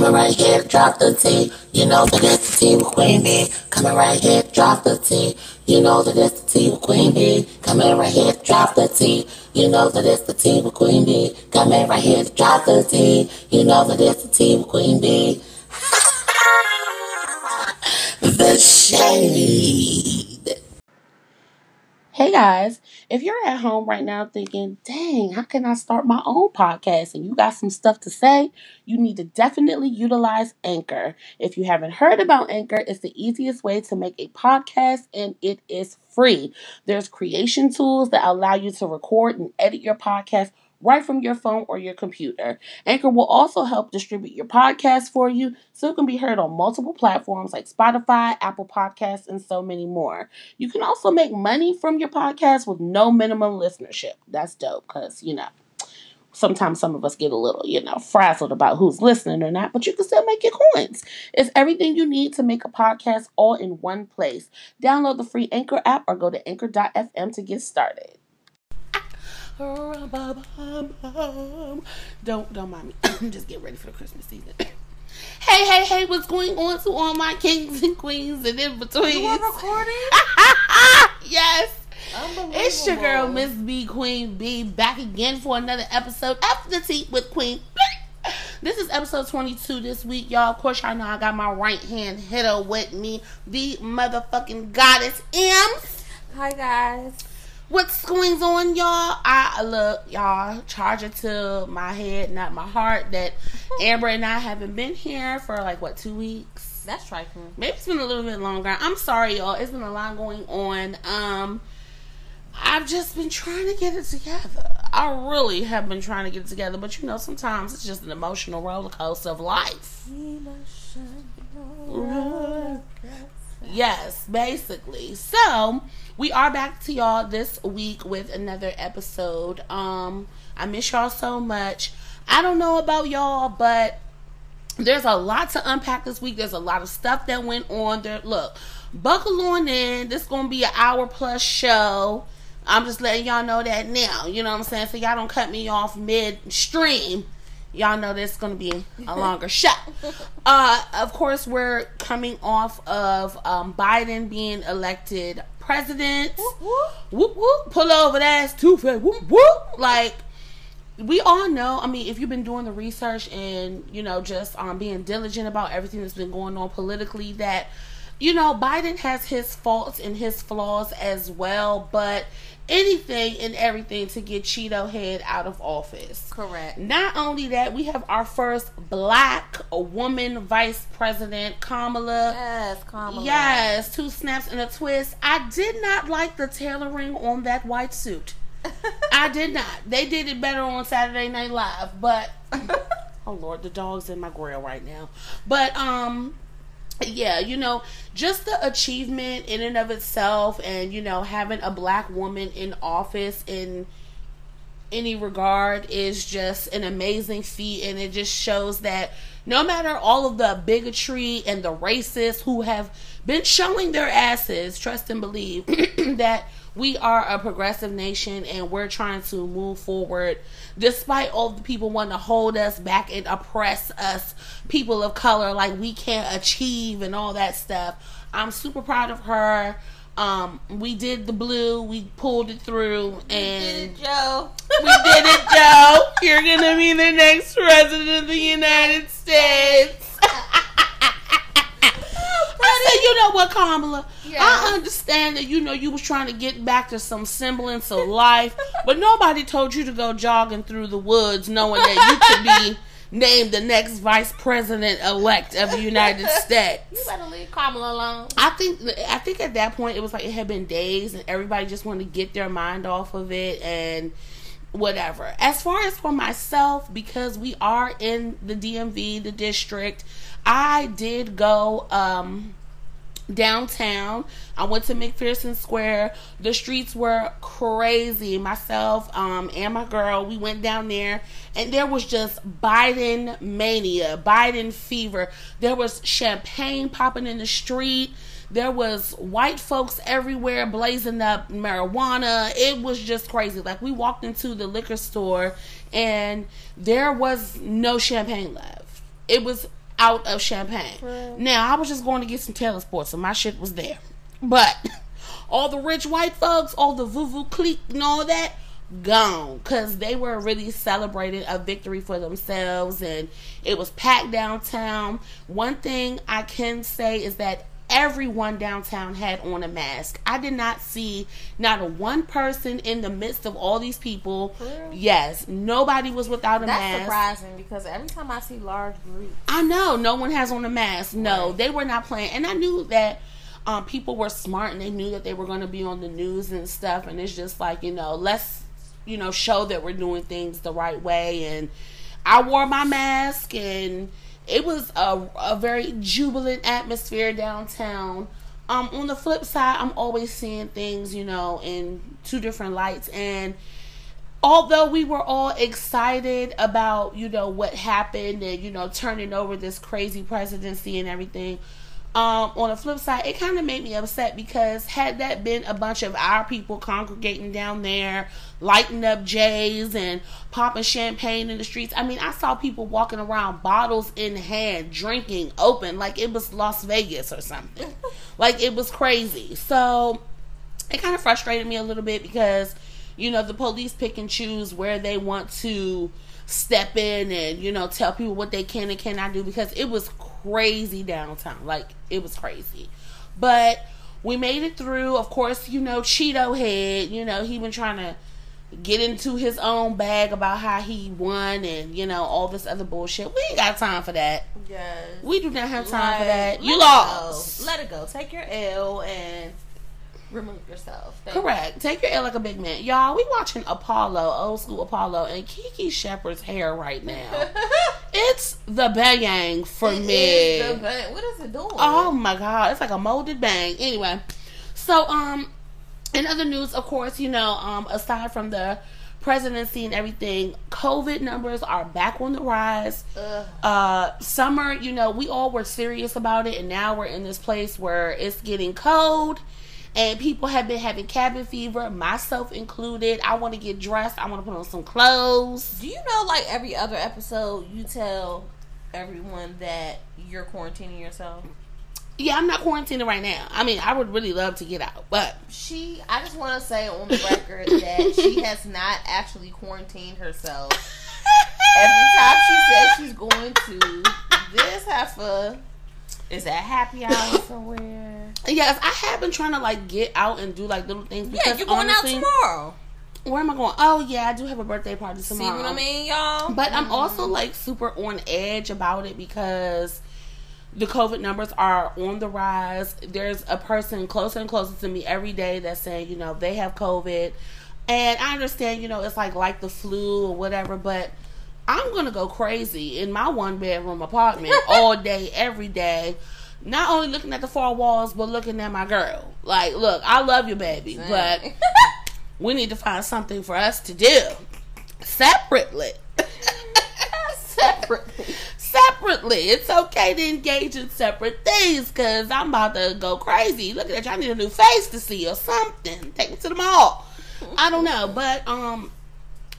Coming right here, drop the T. You know that it's the T with Queen B. Coming right here, drop the T. You know that it's the T with Queen B. Coming right here, drop the T. You know that it's the T with Queen B. Coming right here, drop the T. You know that it's the T with Queen B. the shade. Hey guys, if you're at home right now thinking, dang, how can I start my own podcast? And you got some stuff to say, you need to definitely utilize Anchor. If you haven't heard about Anchor, it's the easiest way to make a podcast and it is free. There's creation tools that allow you to record and edit your podcast right from your phone or your computer. Anchor will also help distribute your podcast for you so it can be heard on multiple platforms like Spotify, Apple Podcasts, and so many more. You can also make money from your podcast with no minimum listenership. That's dope because, you know, sometimes some of us get a little, you know, frazzled about who's listening or not, but you can still make your coins. It's everything you need to make a podcast all in one place. Download the free Anchor app or go to anchor.fm to get started. Don't don't mind me. Just get ready for the Christmas season. hey, hey, hey, what's going on to all my kings and queens and in between? You are recording? yes. It's your girl, Miss B Queen B, back again for another episode of The Tea with Queen B. This is episode 22 this week, y'all. Of course, y'all know I got my right hand hitter with me, the motherfucking goddess M's. Hi guys. What's going on, y'all? I look, y'all, charge it to my head, not my heart, that Amber and I haven't been here for like what two weeks. That's trifling. Maybe it's been a little bit longer. I'm sorry, y'all. It's been a lot going on. Um, I've just been trying to get it together. I really have been trying to get it together, but you know, sometimes it's just an emotional roller coaster of life. Yes, basically. So we are back to y'all this week with another episode. Um, I miss y'all so much. I don't know about y'all, but there's a lot to unpack this week. There's a lot of stuff that went on there. Look, buckle on in. This is gonna be an hour plus show. I'm just letting y'all know that now. You know what I'm saying? So y'all don't cut me off midstream. Y'all know this is going to be a longer show. Uh, of course, we're coming off of um, Biden being elected president. Whoop, whoop. whoop, Pull over that ass too. Whoop, whoop. Like, we all know, I mean, if you've been doing the research and, you know, just um, being diligent about everything that's been going on politically, that, you know, Biden has his faults and his flaws as well, but anything and everything to get Cheeto Head out of office. Correct. Not only that, we have our first black woman vice president, Kamala. Yes, Kamala. Yes, two snaps and a twist. I did not like the tailoring on that white suit. I did not. They did it better on Saturday Night Live, but oh lord, the dog's in my grill right now. But um yeah, you know, just the achievement in and of itself, and you know, having a black woman in office in any regard is just an amazing feat, and it just shows that no matter all of the bigotry and the racists who have been showing their asses, trust and believe that we are a progressive nation and we're trying to move forward. Despite all the people wanting to hold us back and oppress us people of color like we can't achieve and all that stuff. I'm super proud of her. Um, we did the blue. We pulled it through and We Did it, Joe. we did it joe. You're gonna be the next president of the united states I said, you know what, Kamala? Yeah. I understand that you know you was trying to get back to some semblance of life, but nobody told you to go jogging through the woods knowing that you could be named the next vice president elect of the United States. You better leave Kamala alone. I think I think at that point it was like it had been days and everybody just wanted to get their mind off of it and whatever. As far as for myself, because we are in the DMV, the district, I did go um downtown. I went to McPherson Square. The streets were crazy. Myself um, and my girl, we went down there, and there was just Biden mania, Biden fever. There was champagne popping in the street. There was white folks everywhere blazing up marijuana. It was just crazy. Like we walked into the liquor store, and there was no champagne left. It was out of Champagne. Right. Now I was just going to get some Taylor Sports, so my shit was there. But all the rich white folks, all the Veuve Clicquot and all that, gone because they were really celebrating a victory for themselves and it was packed downtown. One thing I can say is that everyone downtown had on a mask. I did not see not a one person in the midst of all these people. real? Yes, nobody was without a That's mask. surprising because every time I see large groups, I know no one has on a mask. No, Right. they were not playing, and I knew that um, people were smart and they knew that they were going to be on the news and stuff. And it's just like you know, let's you know show that we're doing things the right way. And I wore my mask, and it was a, a very jubilant atmosphere downtown. Um, on the flip side, I'm always seeing things, you know, in two different lights, and although we were all excited about you know what happened and you know turning over this crazy presidency and everything um, on the flip side it kind of made me upset because had that been a bunch of our people congregating down there lighting up jays and popping champagne in the streets i mean i saw people walking around bottles in hand drinking open like it was las vegas or something. Like it was crazy. So it kind of frustrated me a little bit because you know the police pick and choose where they want to step in and you know tell people what they can and cannot do because it was crazy downtown. Like it was crazy. But we made it through. Of course you know cheeto head you know he been trying to get into his own bag about how he won and you know all this other bullshit. We ain't got time for that. Yes, we do not have time for that. You lost Go. Let it go. Take your L and remove yourself. Correct. Take your L like a big man. Y'all, we watching Apollo, old school Apollo, and Kiki Shepard's hair right now. it's the bang for It me. is the bang. What is it doing? Oh my god, it's like a molded bang. Anyway, so um, in other news, of course, you know, um, aside from the presidency and everything, COVID numbers are back on the rise. Ugh. Uh, summer, you know, we all were serious about it, and now we're in this place where it's getting cold. And people have been having cabin fever, myself included. I want to get dressed. I want to put on some clothes. Do you know, like every other episode, you tell everyone that you're quarantining yourself? Yeah, I'm not quarantining right now. I mean, I would really love to get out, but She, I just want to say on the record that she has not actually quarantined herself. Every time she says she's going to this heifer is at happy hour somewhere. Yes, I have been trying to like get out and do like little things. Yeah, Because you're going honestly, out tomorrow. Where am I going? Oh yeah, I do have a birthday party tomorrow. See what I mean, y'all? But I'm mm-hmm. also like super on edge about it because the COVID numbers are on the rise. There's a person closer and closer to me every day that's saying, you know, they have COVID. And I understand, you know, it's like like the flu or whatever, but I'm gonna go crazy in my one bedroom apartment all day, every day. Not only looking at the four walls, but looking at my girl. Like, look, I love you, baby, but we need to find something for us to do separately. separately. separately. It's okay to engage in separate things because I'm about to go crazy. Look at that. I need a new face to see or something. Take me to the mall. I don't know. But um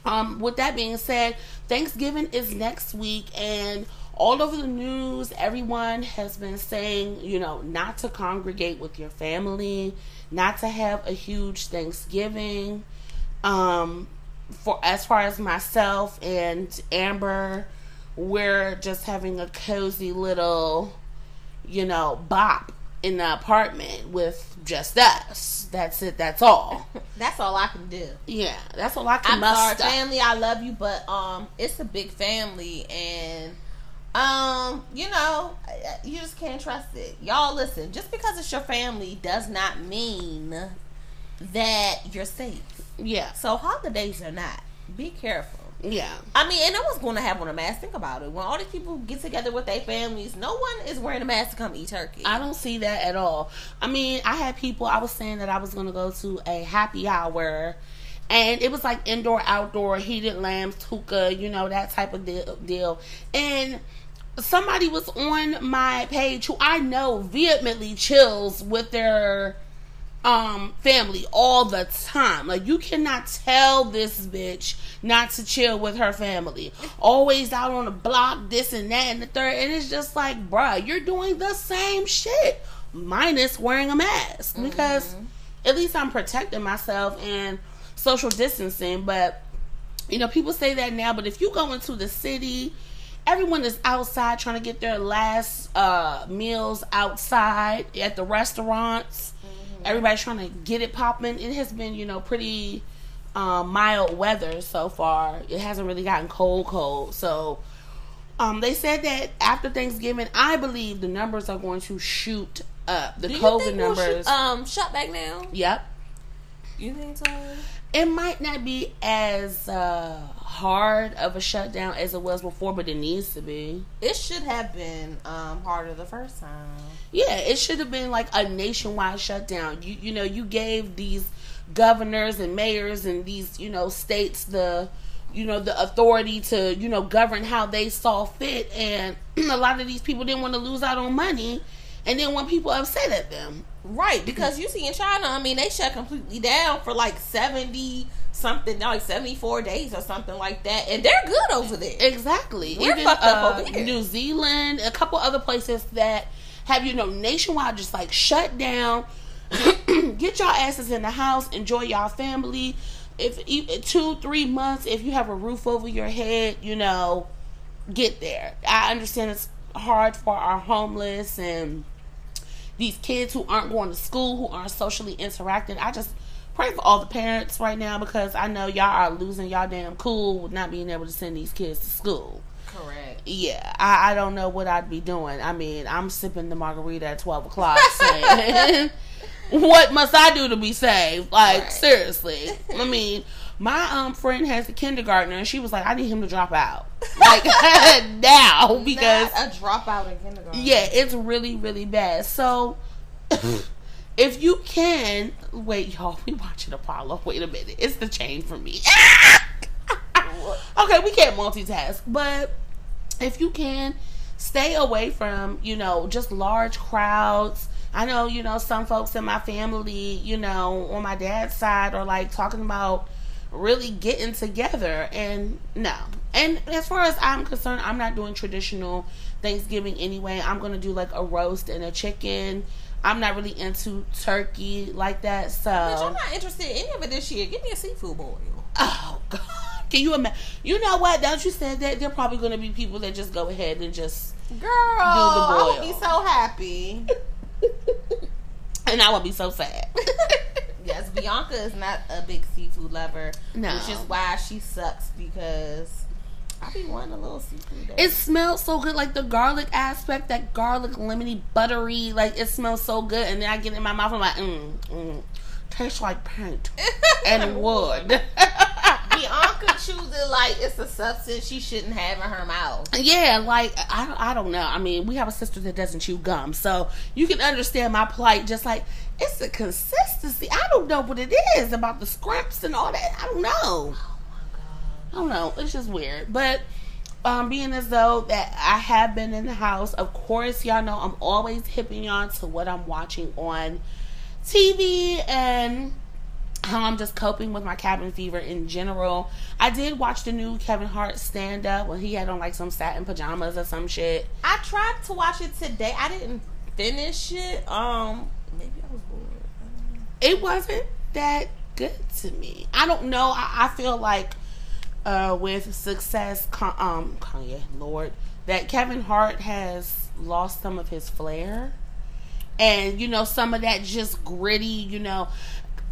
um with that being said, Thanksgiving is next week and all over the news, everyone has been saying, you know, not to congregate with your family, not to have a huge Thanksgiving. Um, for as far as myself and Amber, we're just having a cozy little, you know, bop in the apartment with just us. That's it. That's all. That's all I can do. Yeah, that's all I can I'm sorry, family. I love you, but um, it's a big family, and um, you know, you just can't trust it. Y'all, listen. Just because it's your family does not mean that you're safe. Yeah, So holidays are not. Be careful. yeah. I mean, and no one's going to have on a mask. Think about it. When all these people get together with their families, no one is wearing a mask to come eat turkey. I don't see that at all. I mean, I had people. I was saying that I was going to go to a happy hour, and it was like indoor, outdoor, heated lamps, hookah, you know that type of deal. And somebody was on my page who I know vehemently chills with their um family all the time. Like you cannot tell this bitch not to chill with her family. Always out on the block, this and that and the third. And it's just like, bruh, you're doing the same shit. Minus wearing a mask. Mm-hmm. Because at least I'm protecting myself and social distancing. But you know, people say that now, but if you go into the city, everyone is outside trying to get their last uh, meals outside at the restaurants. Everybody's trying to get it popping. It has been, you know, pretty um, mild weather so far. It hasn't really gotten cold, cold. So um, they said that after Thanksgiving, I believe the numbers are going to shoot up. The Do COVID think we'll numbers. sh- um shut back now? yep. You think so? It might not be as uh, hard of a shutdown as it was before, but it needs to be. It should have been um harder the first time. Yeah, it should have been like a nationwide shutdown. You you know, you gave these governors and mayors and these, you know, states the you know, the authority to, you know, govern how they saw fit and a lot of these people didn't want to lose out on money and then when people upset at them. Right, because you see in China, I mean, they shut completely down for like seventy something, like seventy four days or something like that, and they're good over there. Exactly. We're Even fucked up uh, over here. New Zealand, a couple other places that have you know nationwide just like shut down. Get y'all asses in the house. Enjoy y'all family. If two, three months, if you have a roof over your head, you know, get there. I understand it's hard for our homeless and these kids who aren't going to school, who aren't socially interacting. I just pray for all the parents right now because I know y'all are losing y'all damn cool with not being able to send these kids to school. Correct. Yeah, I, I don't know what I'd be doing. I mean, I'm sipping the margarita at 12 o'clock saying, what must I do to be saved? Like, Right. seriously. I mean, my um friend has a kindergartner and she was like, I need him to drop out. Like, now because Not a dropout in kindergarten. yeah, it's really, really bad. So, if you can, wait, y'all, we watching Apollo. Wait a minute, it's the chain for me. okay, we can't multitask, but if you can, stay away from you know just large crowds. I know you know some folks in my family, you know, on my dad's side, are like talking about really getting together, and no. And as far as I'm concerned, I'm not doing traditional Thanksgiving anyway. I'm gonna do like a roast and a chicken. I'm not really into turkey like that, so. Bitch, I'm not interested in any of it this year. Give me a seafood boil. Oh God! Can you imagine? You know what? Don't you said that there are probably to be people that just go ahead and just, Girl, I would be so happy. and I would be so sad. yes, Bianca is not a big seafood lover. No. Which is why she sucks because I be wanting a little seafood. though. it smells so good, like the garlic aspect, that garlic lemony buttery, like it smells so good. And then I get it in my mouth, and I'm like, mm, mm, tastes like paint and wood. Bianca chews it like it's a substance she shouldn't have in her mouth. Yeah, like I don't, I don't know. I mean, we have a sister that doesn't chew gum, so you can understand my plight. Just like it's the consistency. I don't know what it is about the scraps and all that. I don't know. I don't know. It's just weird. But um, being as though that I have been in the house, of course, y'all know I'm always hipping y'all to what I'm watching on TV and how I'm just coping with my cabin fever in general. I did watch the new Kevin Hart stand up when he had on like some satin pajamas or some shit. I tried to watch it today. I didn't finish it. Um, maybe I was bored. It wasn't that good to me. I don't know. I, I feel like uh, with success, um, Kanye, Lord, that Kevin Hart has lost some of his flair, and you know some of that just gritty. You know,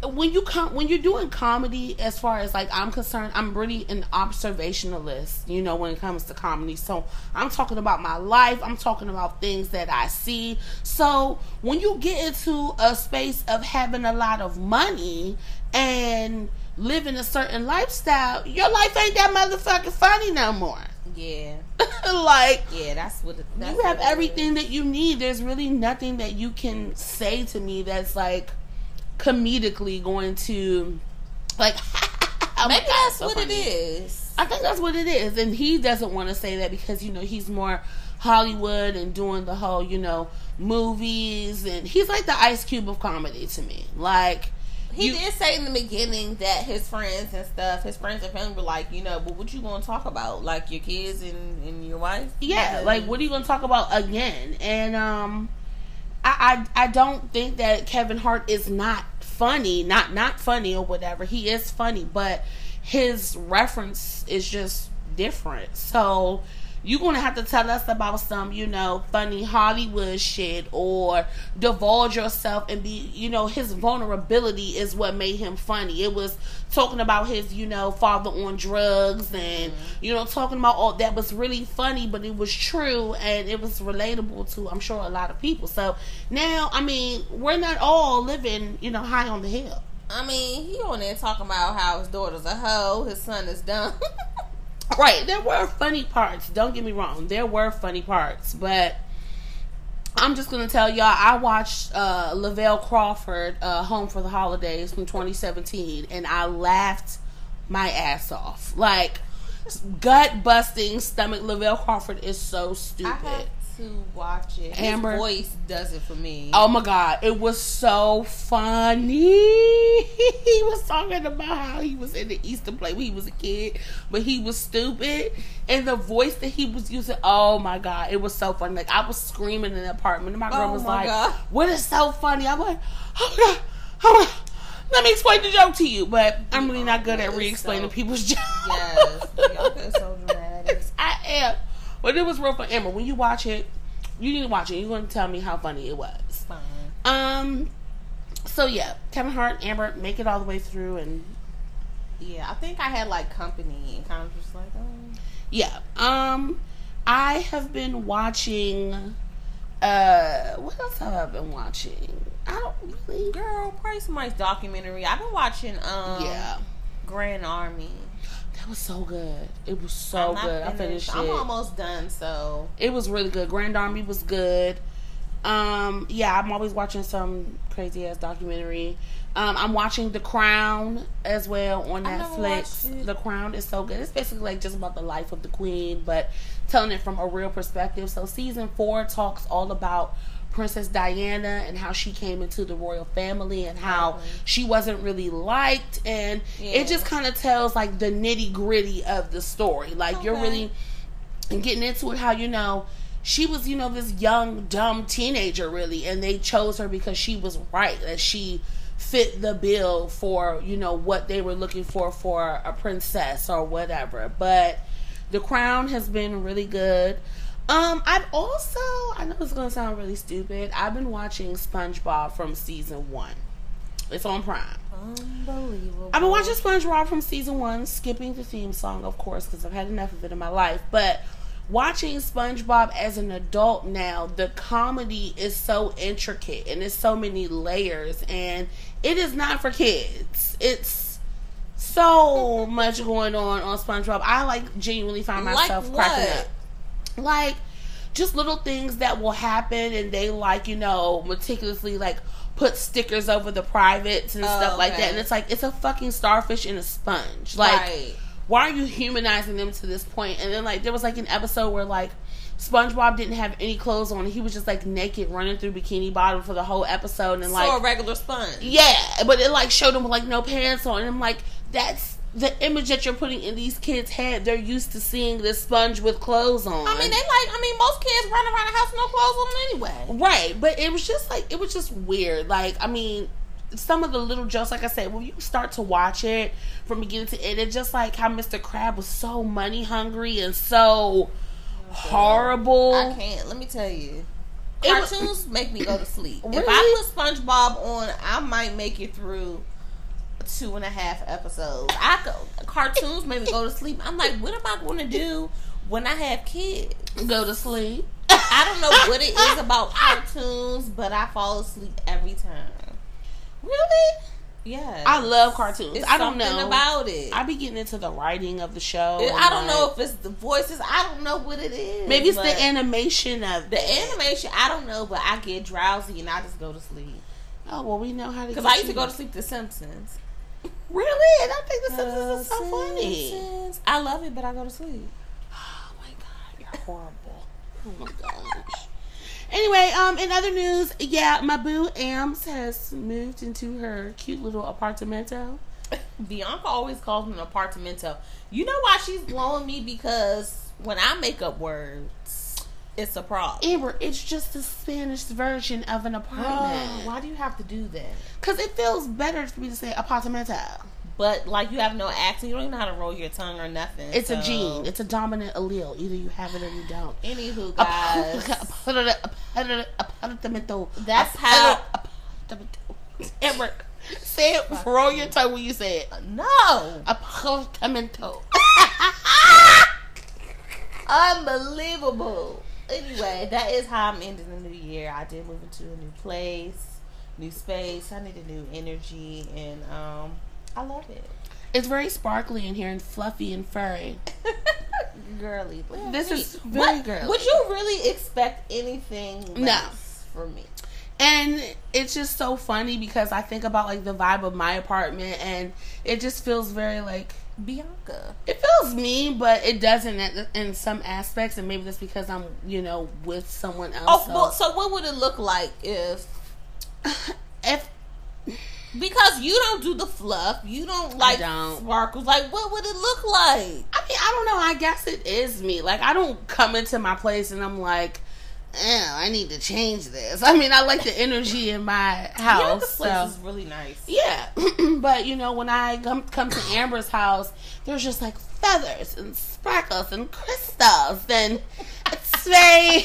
when you come when you're doing comedy, as far as like I'm concerned, I'm really an observationalist. You know, when it comes to comedy, so I'm talking about my life. I'm talking about things that I see. So when you get into a space of having a lot of money and living a certain lifestyle, your life ain't that motherfucking funny no more. Yeah, like yeah, that's what. It, that's you have what everything that you need. There's really nothing that you can say to me that's like comedically going to like. Maybe God, that's so what funny. it is. I think that's what it is. And he doesn't want to say that because, you know, he's more Hollywood and doing the whole, you know, movies. And he's like the Ice Cube of comedy to me. Like, He you- did say in the beginning that his friends and stuff, his friends and family were like, you know, but what you gonna talk about? Like your kids and, and your wife? Yeah, like what are you gonna talk about again? And um, I, I I don't think that Kevin Hart is not funny, not not funny or whatever. He is funny, but his reference is just different. So you're gonna have to tell us about some, you know, funny Hollywood shit or divulge yourself and be, you know, his vulnerability is what made him funny. It was talking about his, you know, father on drugs and, mm-hmm. you know, talking about all that was really funny, but it was true and it was relatable to, I'm sure, a lot of people. So now, I mean, we're not all living, you know, high on the hill. I mean, he on there talking about how his daughter's a hoe, his son is dumb. Right, there were funny parts. Don't get me wrong, there were funny parts, but I'm just gonna tell y'all. I watched uh, Lavell Crawford uh, "Home for the Holidays" from 2017, and I laughed my ass off. Like gut busting, stomach. Lavell Crawford is so I stupid. have to watch it. His Amber. voice does it for me. Oh my god, it was so funny. he was talking about how he was in the Easter play when he was a kid, but he was stupid. And the voice that he was using, oh my god, it was so funny. Like I was screaming in the apartment, and my girl Oh was my like, God. What is so funny? I'm like, oh my god, oh my god. Let me explain the joke to you, but I'm really not good at re-explaining so- people's jokes. Yes, is so dramatic. I am. But it was real fun. Amber, when you watch it, you need to watch it. You're going to tell me how funny it was. Fine. Um. So yeah, Kevin Hart, Amber, make it all the way through, and Yeah, I think I had like company and kind of just like, oh. yeah. Um, I have been watching. Uh, what else have I been watching? I don't really. Girl, probably somebody's documentary. I've been watching um Yeah, Grand Army. That was so good. It was so good. I finished I'm it. almost done, so It was really good. Grand Army was good. Um, yeah, I'm always watching some crazy ass documentary. Um, I'm watching The Crown as well on Netflix. The Crown is so good. It's basically like just about the life of the queen, but telling it from a real perspective. So season four talks all about Princess Diana and how she came into the royal family and how she wasn't really liked. And Yeah. it just kind of tells like the nitty gritty of the story. Like you're really getting into it how you know she was you know this young dumb teenager really. And they chose her because she was right that she fit the bill for you know what they were looking for for a princess or whatever. But the crown has been really good um i've also i know it's gonna sound really stupid i've been watching spongebob from season one it's on prime unbelievable. I've been watching SpongeBob from season one, skipping the theme song, of course, because I've had enough of it in my life. But watching SpongeBob as an adult now, the comedy is so intricate and it's so many layers, and it is not for kids. It's so much going on on SpongeBob. I like genuinely find Like myself cracking up like just little things that will happen and they like you know meticulously like put stickers over the privates and Oh, stuff like okay. that and it's like it's a fucking starfish and a sponge like Right. why are you humanizing them to this point and then like there was like an episode where like SpongeBob didn't have any clothes on he was just like naked running through bikini bottom for the whole episode and like so a regular sponge. yeah, but it like showed him with like no pants on. And I'm like, that's the image that you're putting in these kids' head. They're used to seeing this sponge with clothes on. I mean, they like. I mean, most kids run around the house with no clothes on anyway. right, but it was just like it was just weird. Like, I mean, some of the little jokes, like I said, when you start to watch it from beginning to end, it's just like how Mr. Crab was so money hungry and so horrible. I can't. Let me tell you. It was- Cartoons make me go to sleep. If I put SpongeBob on, I might make it through two and a half episodes. I go cartoons make me go to sleep. I'm like, what am I going to do when I have kids? Go to sleep. I don't know what it is about cartoons, but I fall asleep every time. Really? Yeah, I love cartoons. It's I don't know about it. I be getting into the writing of the show. I don't know if it's the voices. I don't know what it is. Maybe it's the animation of the it. animation. I don't know, but I get drowsy and I just go to sleep Oh well, we know how to. because I used to go to sleep. The Simpsons. Really? And I think The Simpsons is so funny. I love it, but I go to sleep. Oh my god, you're horrible. Oh my gosh. Anyway, um, in other news, yeah, my boo Ams has moved into her cute little apartamento. Bianca always calls me an apartamento. You know why she's blowing me? Because when I make up words, it's a problem. Amber, it's just the Spanish version of an Oh, apartment. why do you have to do that? Because it feels better for me to say apartamento. But like you have no accent, you don't even know how to roll your tongue or nothing. It's a gene. It's a dominant allele. Either you have it or you don't. Anywho, guys, Apartamento. That's how- Apartamento. Amber, say it. Roll your tongue when you say it. no, Apartamento. unbelievable. Anyway, that is how I'm ending the new year. I did move into a new place, new space. I need a new energy, and um, I love it. It's very sparkly in here and fluffy and furry. girly. This Wait, is very what- girly. Would you really expect anything No. less from me? And it's just so funny because I think about like the vibe of my apartment and it just feels very like Bianca. it feels me, but it doesn't in- in some aspects, and maybe that's because I'm, you know, with someone else. Oh, so- well, so what would it look like if? if Because you don't do the fluff, you don't like don't. sparkles. Like, what would it look like? I mean, I don't know. I guess it is me. Like, I don't come into my place and I'm like, I need to change this. I mean, I like the energy in my house. place so- is really nice. Yeah, but you know, when I come come to Amber's house, there's just like feathers and sparkles and crystals, and it's very.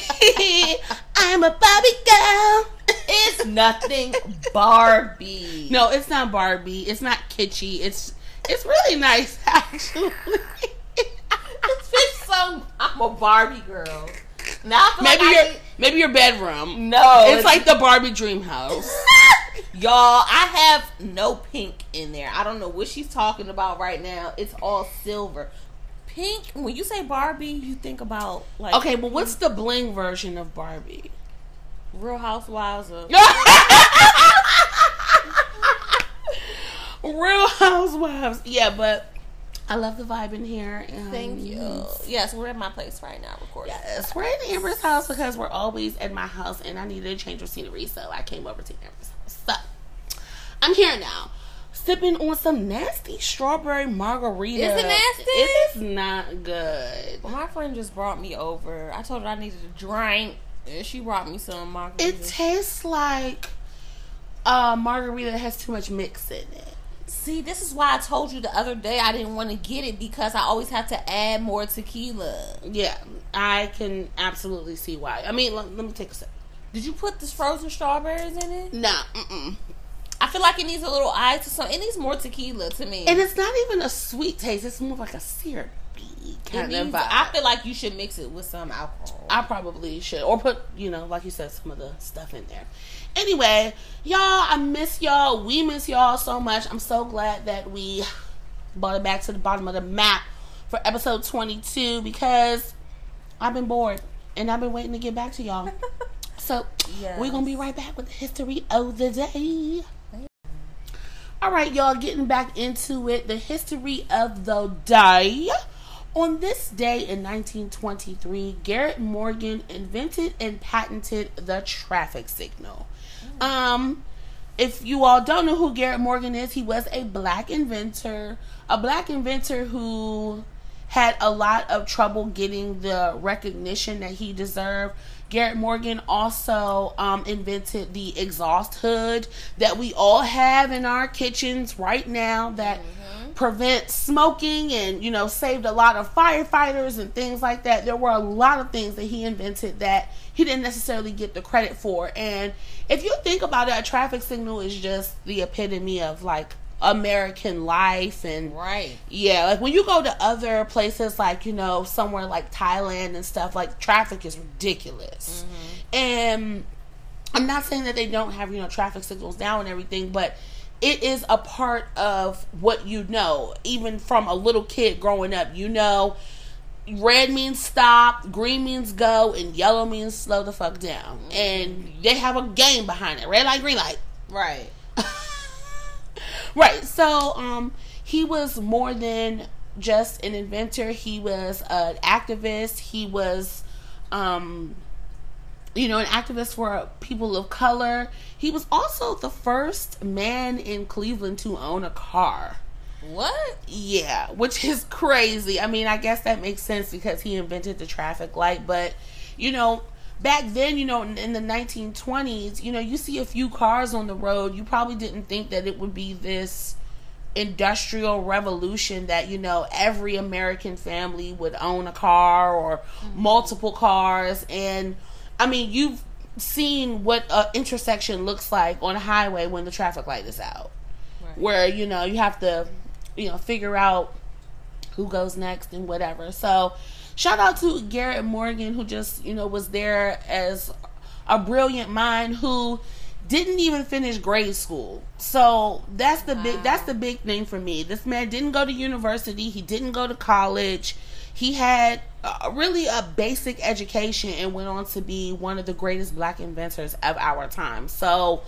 I'm a Barbie girl. It's nothing Barbie. No, it's not Barbie. It's not kitschy. It's it's really nice actually. This bitch so I'm a Barbie girl. Now I maybe like your need- maybe your bedroom. no, It's like the Barbie dream house. Y'all, I have no pink in there. I don't know what she's talking about right now. It's all silver. Pink, when you say Barbie, you think about like Okay, but what's the bling version of Barbie? Real Housewives of Real Housewives. Yeah, but I love the vibe in here. Um, Thank you. Yes, we're at my place right now recording. Yes, we're in Amber's house because we're always at my house and I needed a change of scenery, so I came over to Amber's house. So I'm here now, sipping on some nasty strawberry margarita. Is it nasty? It is not good. Well, my friend just brought me over. I told her I needed a drink, and she brought me some margaritas. It tastes like a margarita that has too much mix in it. See, this is why I told you the other day I didn't want to get it because I always have to add more tequila. Yeah, I can absolutely see why. I mean, let, let me take a sip. Did you put this frozen strawberries in it? Nah, mm-mm. I feel like it needs a little ice or something. It needs more tequila to me. And it's not even a sweet taste. It's more like a syrupy It kind of needs- vibe. I feel like you should mix it with some alcohol. I probably should, or put you know, like you said, some of the stuff in there. Anyway, y'all, I miss y'all. We miss y'all so much. I'm so glad that we brought it back to the bottom of the map for episode 22 because I've been bored and I've been waiting to get back to y'all. So Yes. we're gonna be right back with the history of the day. All right, y'all, getting back into it. The history of the day. On this day in 1923, Garrett Morgan invented and patented the traffic signal. Um, if you all don't know who Garrett Morgan is, he was a black inventor, a black inventor who had a lot of trouble getting the recognition that he deserved. Garrett Morgan also um, invented the exhaust hood that we all have in our kitchens right now that prevents smoking and you know saved a lot of firefighters and things like that. There were a lot of things that he invented that he didn't necessarily get the credit for. And if you think about it, a traffic signal is just the epitome of like American life and right. yeah, like when you go to other places, like you know, somewhere like Thailand and stuff, like traffic is ridiculous. Mm-hmm. And I'm not saying that they don't have you know traffic signals now and everything, but it is a part of what you know, even from a little kid growing up. You know, red means stop, green means go, and yellow means slow the fuck down. And they have a game behind it: red light, green light. Right. Right. So, um, he was more than just an inventor. He was an activist. He was, um, you know, an activist for people of color. He was also the first man in Cleveland to own a car. What? Yeah, which is crazy. I mean, I guess that makes sense because he invented the traffic light, but you know, back then, you know, in, in the 1920s, you know, you see a few cars on the road, you probably didn't think that it would be this industrial revolution that you know every american family would own a car or mm-hmm. multiple cars and i mean you've seen what an intersection looks like on a highway when the traffic light is out Right. where you know you have to you know figure out who goes next and whatever. So shout out to garrett morgan who just you know was there as a brilliant mind who didn't even finish grade school. So that's the big that's the big thing for me. This man didn't go to university. He didn't go to college. He had uh, really a basic education and went on to be one of the greatest black inventors of our time. So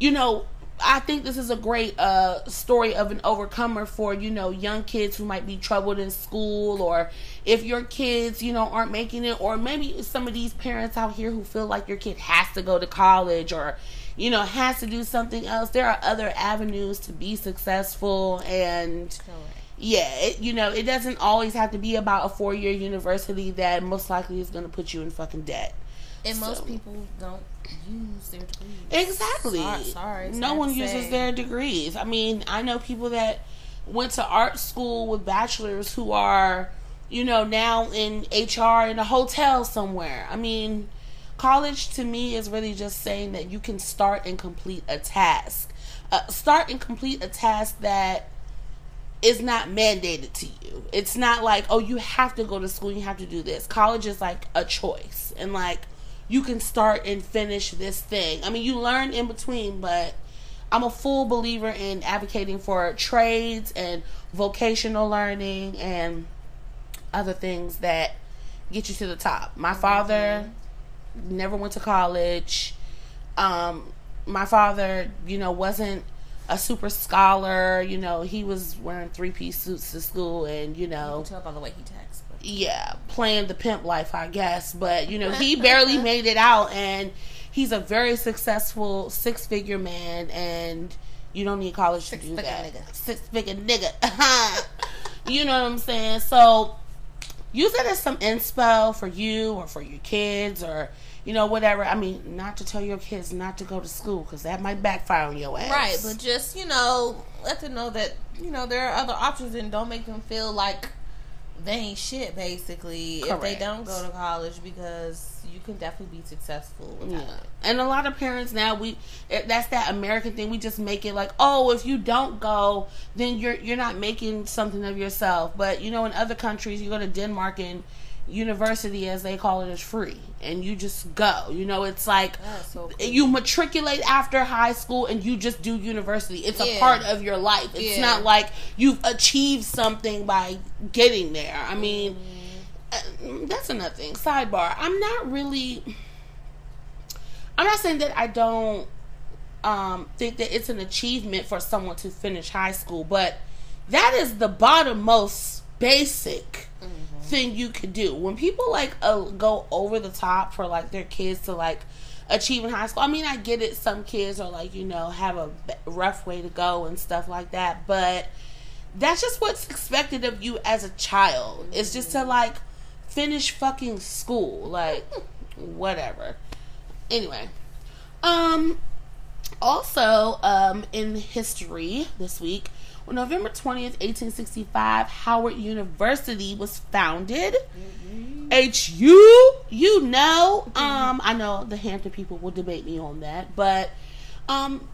you know, I think this is a great uh, story of an overcomer for you know young kids who might be troubled in school, or if your kids you know aren't making it, or maybe some of these parents out here who feel like your kid has to go to college or you know has to do something else. There are other avenues to be successful, and Correct. yeah, it, you know it doesn't always have to be about a four year university that most likely is going to put you in fucking debt. And So- most people don't use their degrees. Exactly. Sorry, sorry, no one uses say. their degrees. I mean, I know people that went to art school with bachelors who are, you know, now in HR in a hotel somewhere. I mean, college to me is really just saying that you can start and complete a task. Uh, start and complete a task that is not mandated to you. It's not like, oh, you have to go to school, you have to do this. College is like a choice. And like you can start and finish this thing. I mean, you learn in between, but I'm a full believer in advocating for trades and vocational learning and other things that get you to the top. My father never went to college. Um, my father, you know, wasn't a super scholar. You know, he was wearing three piece suits to school, and you You know, can tell by the way he texts. Yeah, playing the pimp life, I guess. But you know, he barely made it out, and he's a very successful six figure man, and you don't need college to do that. nigga. Six figure nigga. you know what I'm saying? So use it as some inspo for you or for your kids or you know whatever. I mean, not to tell your kids not to go to school because that might backfire on your ass. right, but just you know, let them know that you know there are other options, and don't make them feel like they ain't shit. Basically, if they don't go to college, because you can definitely be successful without Yeah. it. And a lot of parents now we it- that's that American thing. We just make it like, oh, if you don't go, then you're you're not making something of yourself. But you know, in other countries, you go to Denmark and university, as they call it, is free, and you just go. You know, it's like so cool. you matriculate after high school and you just do university. It's a part of your life. It's Yeah. not like you've achieved something by getting there. I mean, Mm-hmm. uh, that's another thing. Sidebar. I'm not really. I'm not saying that I don't um, think that it's an achievement for someone to finish high school, but that is the bottom most basic thing you could do. When people like uh, go over the top for like their kids to like achieve in high school. I mean, I get it. Some kids are like you know have a rough way to go and stuff like that, but that's just what's expected of you as a child. It's just to like finish fucking school, like whatever. Anyway, um, also, um, in history this week, on November 20th, 1865, Howard University was founded. HU, you know, um, I know the Hampton people will debate me on that, but, um,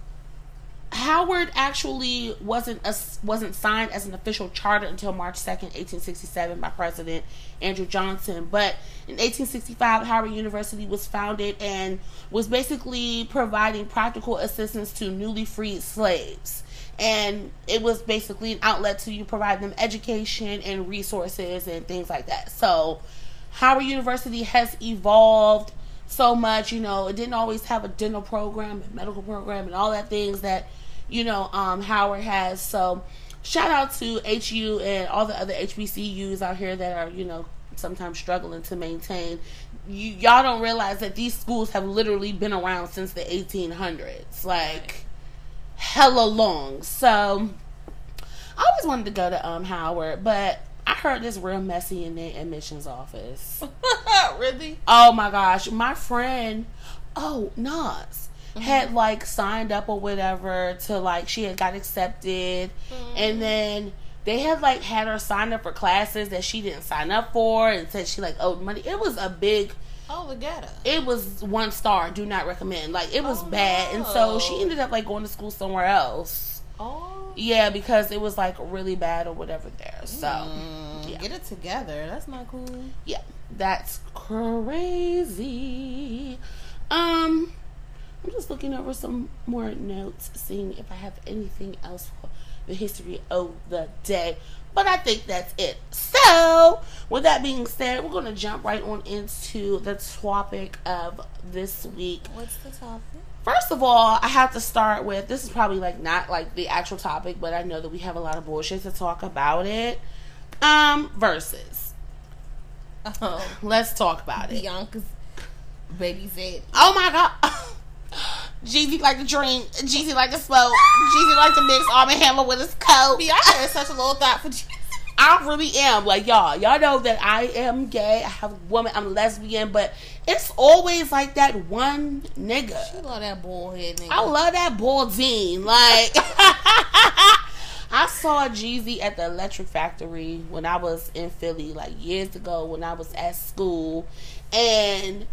Howard actually wasn't a, wasn't signed as an official charter until March 2nd, 1867 by President Andrew Johnson. But in 1865, Howard University was founded and was basically providing practical assistance to newly freed slaves. And it was basically an outlet to you provide them education and resources and things like that. So Howard University has evolved so much, you know, it didn't always have a dental program and medical program and all that things that you know, um, Howard has. So shout out to HU and all the other HBCUs out here that are, you know, sometimes struggling to maintain. You, y'all don't realize that these schools have literally been around since the 1800s, like hella long. So I always wanted to go to um Howard, but I heard this real messy in the admissions office. really? Oh my gosh, my friend, oh Nas, had like signed up or whatever to like she had got accepted, and then they had like had her sign up for classes that she didn't sign up for, and said she like owed money. It was a big. Oh, the ghetto. It was one star. Do not recommend. Like it was Oh, bad, and so she ended up like going to school somewhere else. Oh. Yeah, because it was like really bad or whatever there. So Mm, yeah. Get it together. That's not cool. yeah, that's crazy. Um, I'm just looking over some more notes, seeing if I have anything else for the history of the day. But I think that's it. So, with that being said, we're going to jump right on into the topic of this week. What's the topic? First of all, I have to start with this is probably like not like the actual topic, but I know that we have a lot of bullshit to talk about it. Um, verses. Oh, Let's talk about it. Bianca's baby said. Oh my god. Jeezy like to drink. Jeezy like to smoke. Jeezy like to mix Arm and Hammer with his coat. Bianca has such a little thought for Jesus. I really am. Like y'all, y'all know that I am gay. I have a woman. I'm lesbian, but it's always like that one nigga. You love that bullhead nigga. I love that Baldine. Like I saw Jeezy at the Electric Factory when I was in Philly, like years ago when I was at school, and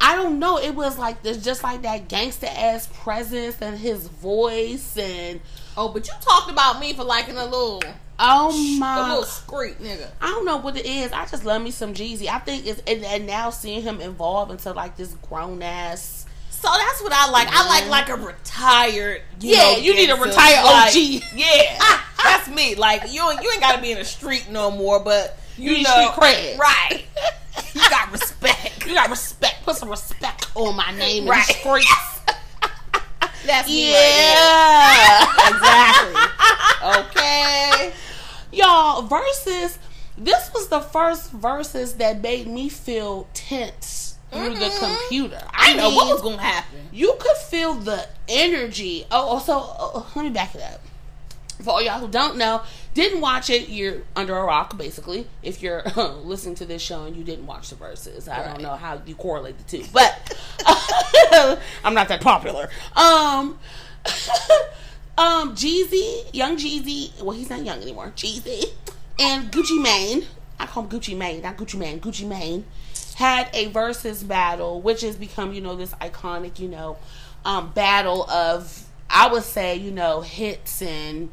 I don't know. It was like there's just like that gangster ass presence and his voice and oh, but you talked about me for liking a little, oh a my. little screek nigga. I don't know what it is. I just love me some Jeezy. I think it's and, and now seeing him evolve into like this grown ass. So that's what I like. I like like a retired. You Yeah, know, you need a retired Like, OG. Yeah, that's me. Like you, you ain't got to be in the street no more, but you, You need know, street cred. right? you got respect. You got respect. Put some respect on my name in Right. the streets. That's me right Yeah. there. Exactly. Okay. Y'all, versus this was the first verses that made me feel tense through the Mhm. computer. I know what was gonna happen. you could feel the energy. Oh, oh, so oh, let me back it up. For all y'all who don't know, didn't watch it, you're under a rock, basically. If you're listening to this show and you didn't watch the verses, I Right. don't know how you correlate the two, but I'm not that popular. Um, um, Jeezy, young Jeezy, well, he's not young anymore. Jeezy and Gucci Mane, I call him Gucci Mane, not Gucci Mane, Gucci Mane, had a versus battle, which has become, you know, this iconic, you know, um, battle of, I would say, you know, hits and,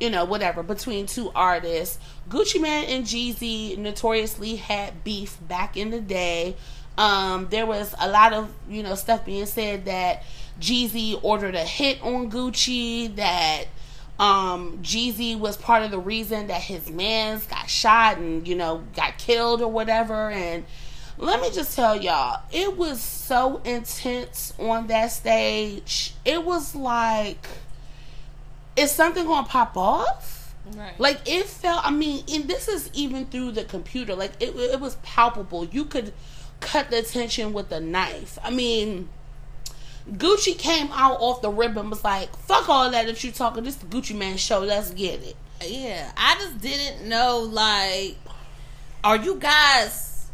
you know, whatever, between two artists. Gucci Mane and Jeezy notoriously had beef back in the day. Um, there was a lot of, you know, stuff being said that Jeezy ordered a hit on Gucci, that um Jeezy was part of the reason that his mans got shot and you know got killed or whatever and let me just tell y'all it was so intense on that stage it was like is something gonna pop off Right. like it felt i mean and this is even through the computer like it, it was palpable you could cut the tension with a knife i mean Gucci came out off the rib and was like, "Fuck all that that you talking. This is the Gucci Man show. Let's get it." Yeah, I just didn't know. Like, are you guys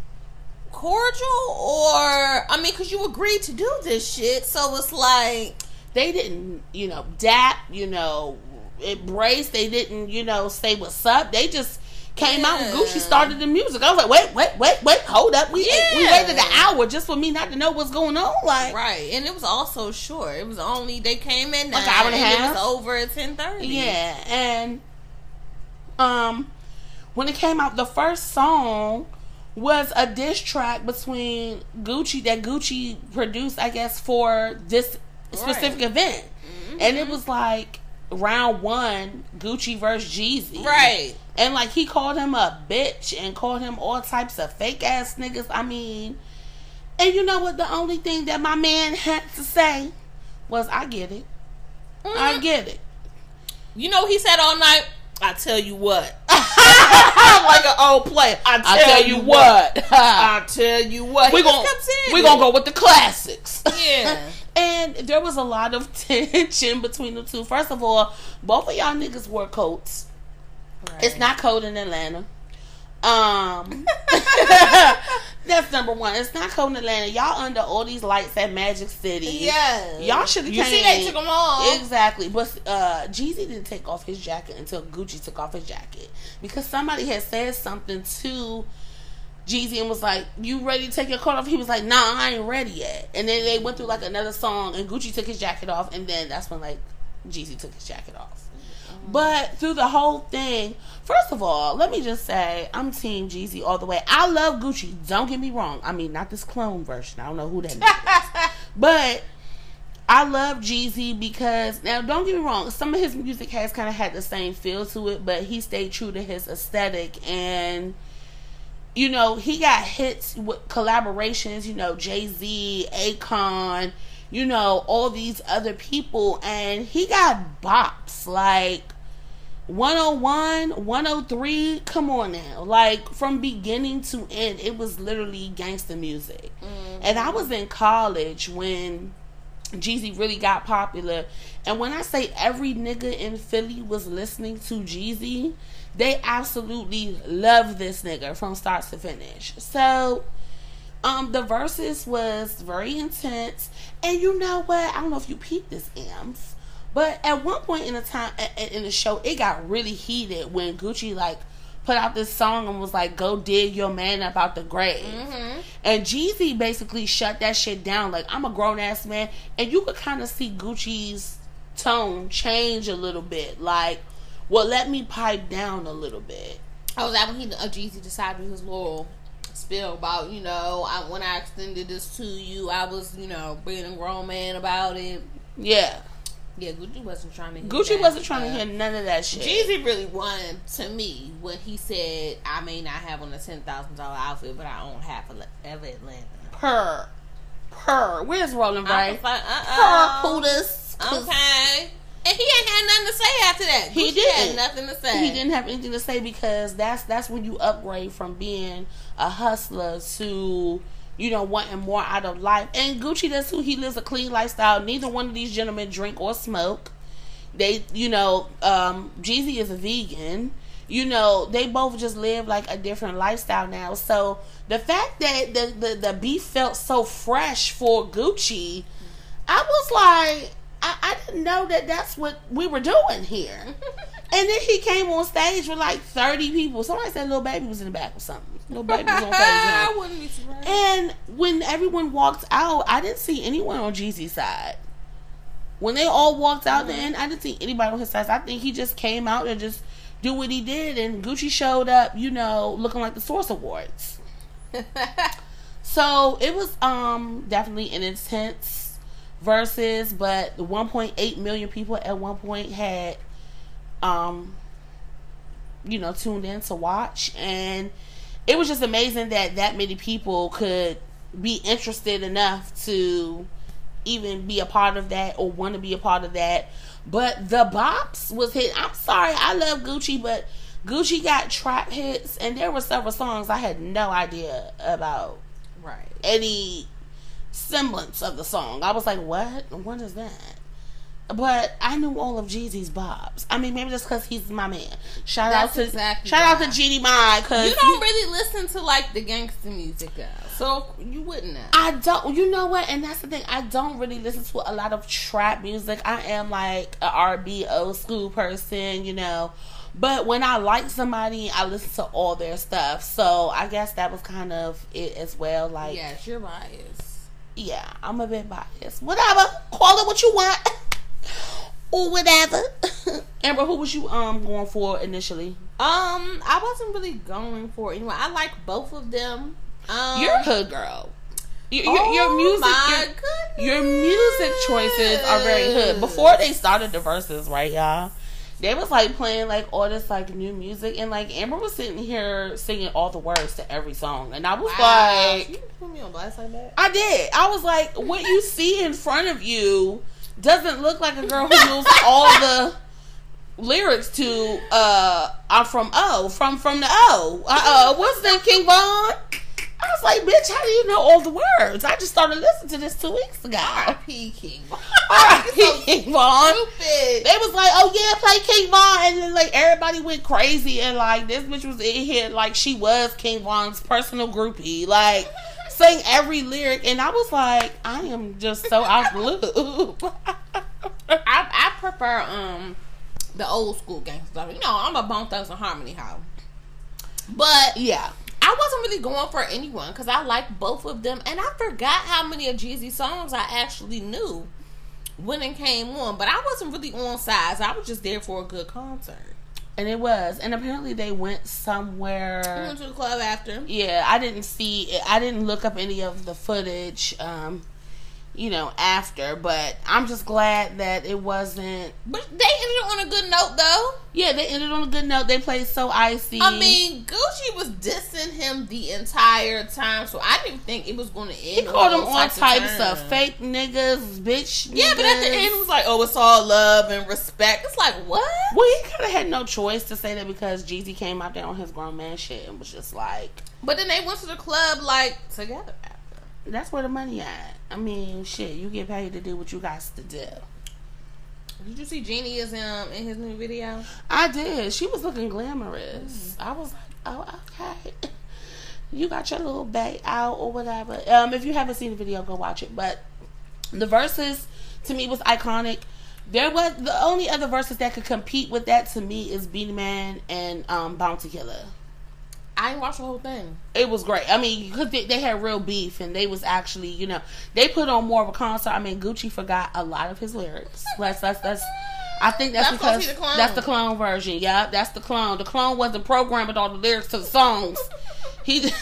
cordial or I mean, because you agreed to do this shit, so it's like, They didn't, you know, dap, you know, embrace. They didn't, you know, say what's up. They just came out and Gucci started the music. I was like, "Wait, wait, wait, wait, hold up. We we waited an hour just for me not to know what's going on." Like, right? And it was also short. It was only they came in Like hour and a half. It was over at ten thirty. Yeah, and um, when it came out, the first song was a diss track between Gucci that Gucci produced, I guess, for this specific Right. event, and it was like round one, Gucci versus Jeezy, right. And like he called him a bitch and called him all types of fake ass niggas. I mean, and you know what? The only thing that my man had to say was, "I get it." I Mhm. get it. You know he said all night? I tell you what. like an old play. I tell, I tell you what. I tell you what. We're gonna we gonna go with the classics. Yeah. And there was a lot of tension between the two. First of all, both of y'all niggas wore coats. It's not cold in Atlanta. Um, that's number one. It's not cold in Atlanta. Y'all under all these lights at Magic City. Yeah. Y'all should have You see, they took them off. Exactly, but uh, Jeezy didn't take off his jacket until Gucci took off his jacket because somebody had said something to Jeezy and was like, "You ready to take your coat off?" He was like, "Nah, I ain't ready yet." And then they went through like another song, and Gucci took his jacket off, and then that's when like Jeezy took his jacket off. But through the whole thing, first of all, let me just say I'm Team Jeezy all the way. I love Gucci. Don't get me wrong. I mean, not this clone version. I don't know who that is, but I love Jeezy because now don't get me wrong, some of his music has kind of had the same feel to it, but he stayed true to his aesthetic and you know, he got hits with collaborations, you know, Jay-Z, Akon, you know, all these other people and he got bops like 101, 103, come on now. Like from beginning to end, it was literally gangster music. Mm-hmm. And I was in college when Jeezy really got popular. And when I say every nigga in Philly was listening to Jeezy, they absolutely love this nigga from start to finish. So, um, the verses was very intense. And you know what? I don't know if you peeped this, Amps, but at one point in the time in the show, it got really heated when Gucci like put out this song and was like, "Go dig your man up out the grave." And Jeezy basically shut that shit down. Like, I'm a grown ass man, and you could kind of see Gucci's tone change a little bit. Like, well, let me pipe down a little bit. Oh, was that when he uh, Jeezy decided his little spill about you know I, when I extended this to you, I was you know being a grown man about it. Yeah, Yeah, Gucci wasn't trying to. Hear Gucci wasn't trying to hear none of that shit. Jeezy really won to me when he said, "I may not have on a ten thousand dollar outfit, but I own half of, Atlanta." Per, per. Where's Rolling I Right? like, Per "Uh Poodus. okay." And he ain't had nothing to say after that. He Gucci didn't. had nothing to say. He didn't have anything to say because that's that's when you upgrade from being a hustler to you know wanting more out of life. And Gucci does who He lives a clean lifestyle. Neither one of these gentlemen drink or smoke. They, you know, um, Jeezy is a vegan. You know, they both just live like a different lifestyle now. So the fact that the the, the beef felt so fresh for Gucci, I was like, I, I didn't know that that's what we were doing here. And then he came on stage with like 30 people. Somebody said Little Baby was in the back or something. Little Baby was on stage. I wouldn't be surprised. And when everyone walked out, I didn't see anyone on Jeezy's side. When they all walked out, then I didn't see anybody on his side. I think he just came out and just do what he did, and Gucci showed up, you know, looking like the Source Awards. So it was um definitely an intense versus, but the 1.8 million people at one point had um you know tuned in to watch, and it was just amazing that that many people could be interested enough to even be a part of that or want to be a part of that. But the bops was hit. I'm sorry, I love Gucci, but Gucci got trap hits, and there were several songs I had no idea about right. any semblance of the song. I was like, what? What is that? But I knew all of Jeezy's bobs. I mean, maybe just because he's my man. Shout That's out to exactly shout out to. GD Mine because You don't really listen to like the gangster music, though, so you wouldn't know. I don't. You know what? And that's the thing. I don't really listen to a lot of trap music. I am like a R&B old school person, you know. But when I like somebody, I listen to all their stuff. So I guess that was kind of it as well. Like, yes, you're biased. I'm a bit biased. Whatever. Call it what you want. or whatever. Amber, who was you um going for initially? Um, I wasn't really going for it anyway. I like both of them. Um, You're a hood girl. Your, your, oh your music, my your, your music choices are very hood. Before they started the verses, right, y'all? They was like playing like all this like new music, and like Amber was sitting here singing all the words to every song, and I was Wow. like, you put me on blast like that. I did. I was like, what you see in front of you doesn't look like a girl who knows all the lyrics to uh I'm from O from from the O. Uh, uh what's that? King Von. I was like, bitch, how do you know all the words? I just started listening to this two weeks ago. R.I.P. King. R.I.P. King Von. Stupid. They was like, oh yeah, play King Von, and then like everybody went crazy, and like this bitch was in here like she was King Von's personal groupie, like sang every lyric, and I was like, I am just so out the loop. I, I prefer um the old school gangster. You know, I'm a Bone Thugs and Harmony hoe. But yeah, I wasn't really going for anyone because I like both of them, and I forgot how many of Jeezy's songs I actually knew when it came on. But I wasn't really on sides. I was just there for a good concert. and it was, and apparently they went We somewhere. went to the club after. Yeah, I didn't see. I didn't look up any of the footage. Um, you know, after, but I'm just glad that it wasn't. But they ended on a good note, though. Yeah, they ended on a good note. They played so icy. I mean, Gucci was dissing him the entire time, so I didn't think it was going to end. He called him all types types terms. of fake niggas, bitch. Yeah, but at the end, it was like, oh, it's all love and respect. It's like, what? Well, he kind of had no choice to say that because Jeezy came out there on his grown man shit and was just like, But then they went to the club like together. "That's where the money at." I mean, shit, you get paid to do what you got to do. Did you see Jeannie is um in his new video? I did. She was looking glamorous. I was like, "Oh, okay." You got your little bag out or whatever. Um, if you haven't seen the video, go watch it. But the verses to me was iconic. There was the only other verses that could compete with that to me is Beenie Man and um, Bounty Killer. I didn't watch the whole thing. It was great. I mean, because they, they had real beef and they was actually, you know, they put on more of a concert. I mean, Gucci forgot a lot of his lyrics. That's that's that's. I think that's, That's because be the clone. that's the clone version. Yeah, that's the clone. The clone wasn't programmed with all the lyrics to the songs. He.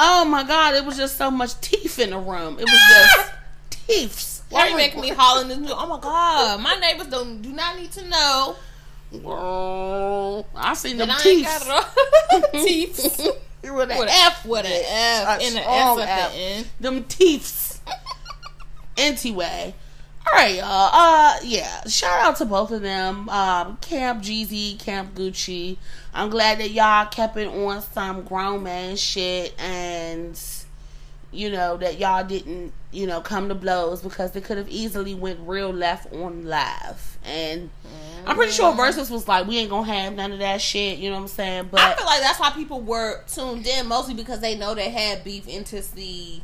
Oh my god! It was just so much teeth in the room. It was just teeths. Why are you making me holler in this new? Oh my god, my neighbors don't do not need to know Girl, I seen them I teeth. got it all. Teeth. With an F With an F and an S at the end. them teeths. anyway, all right, y'all. Uh, yeah. Shout out to both of them. Um, Camp Jeezy, Camp Gucci. I'm glad that y'all kept it on some grown man shit, and you know that y'all didn't, you know, come to blows because they could have easily went real left on live. And I'm pretty sure Verzuz was like, we ain't gonna have none of that shit. You know what I'm saying? But I feel like that's why people were tuned in mostly because they know they had beef into the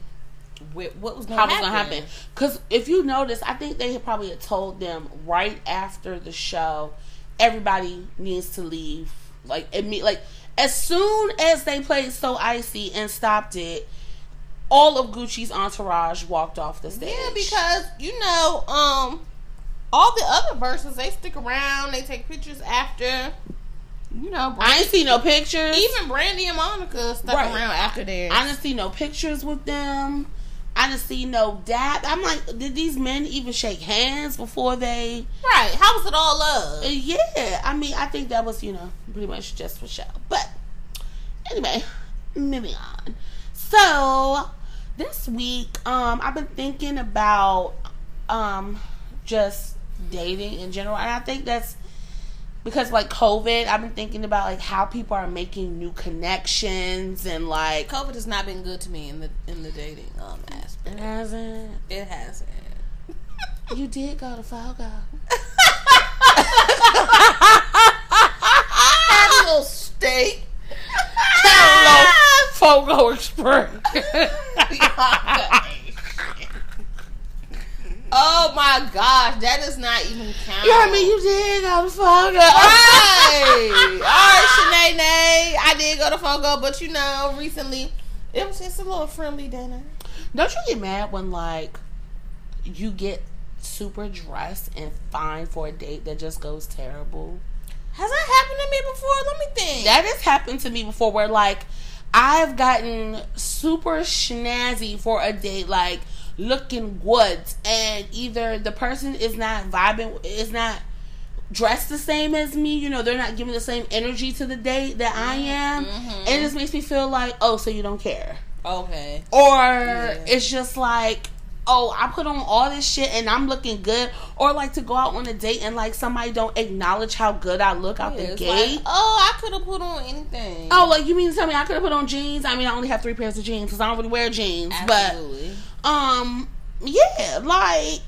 what was going how to was happen. gonna happen. Because if you notice, I think they had probably had told them right after the show, everybody needs to leave. Like imme- like as soon as they played "So Icy" and stopped it, all of Gucci's entourage walked off the stage. Yeah, because you know, um, all the other verses they stick around, they take pictures after. You know, I ain't see no pictures. even Brandy and Monica stuck Right. around after theirs. I didn't see no pictures with them. I didn't see no dap. I'm like, did these men even shake hands before they? right? How was it all Uh, love? Yeah, I mean, I think that was, you know, pretty much just for show. But anyway, moving on. So this week, um, I've been thinking about um just dating in general, and I think that's because like COVID. I've been thinking about like how people are making new connections and like COVID has not been good to me in the in the dating um aspect. it hasn't. It hasn't. You did go to Fogo. Had a little steak. Hello, Fogo Express. oh my gosh, that does not even count. You I mean You did go to Fogo. Right. All right, Shanae. I did go to Fogo, but you know, recently it was just a little friendly dinner. Don't you get mad when like you get super dressed and fine for a date that just goes terrible? Has that happened to me before? Let me think. That has happened to me before where like I've gotten super snazzy for a date, like looking good, and either the person is not vibing, is not dressed the same as me, you know, they're not giving the same energy to the date that I mm-hmm. am, and it just makes me feel like, oh, so you don't care. okay. or it's just like oh, I put on all this shit and I'm looking good, or like to go out on a date and like somebody don't acknowledge how good I look out Yeah, the gate. like, oh, I could have put on anything. Oh, like you mean to tell me I could have put on jeans? I mean, I only have three pairs of jeans because I don't really wear jeans. absolutely. But um, yeah, like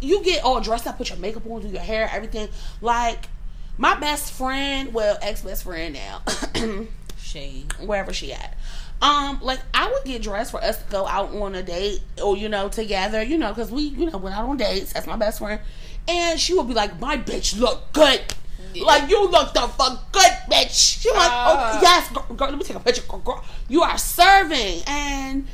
you get all dressed up, put your makeup on, do your hair, everything. Like my best friend, well, ex best friend now, she wherever she at. Um, like I would get dressed for us to go out on a date or you know together, you know, because we you know went out on dates. That's my best friend, and she would be like, "My bitch look good." Yeah. Like you look the fuck good, bitch. She like, Uh. oh yes, girl, girl, let me take a picture. Girl, girl, you are serving, and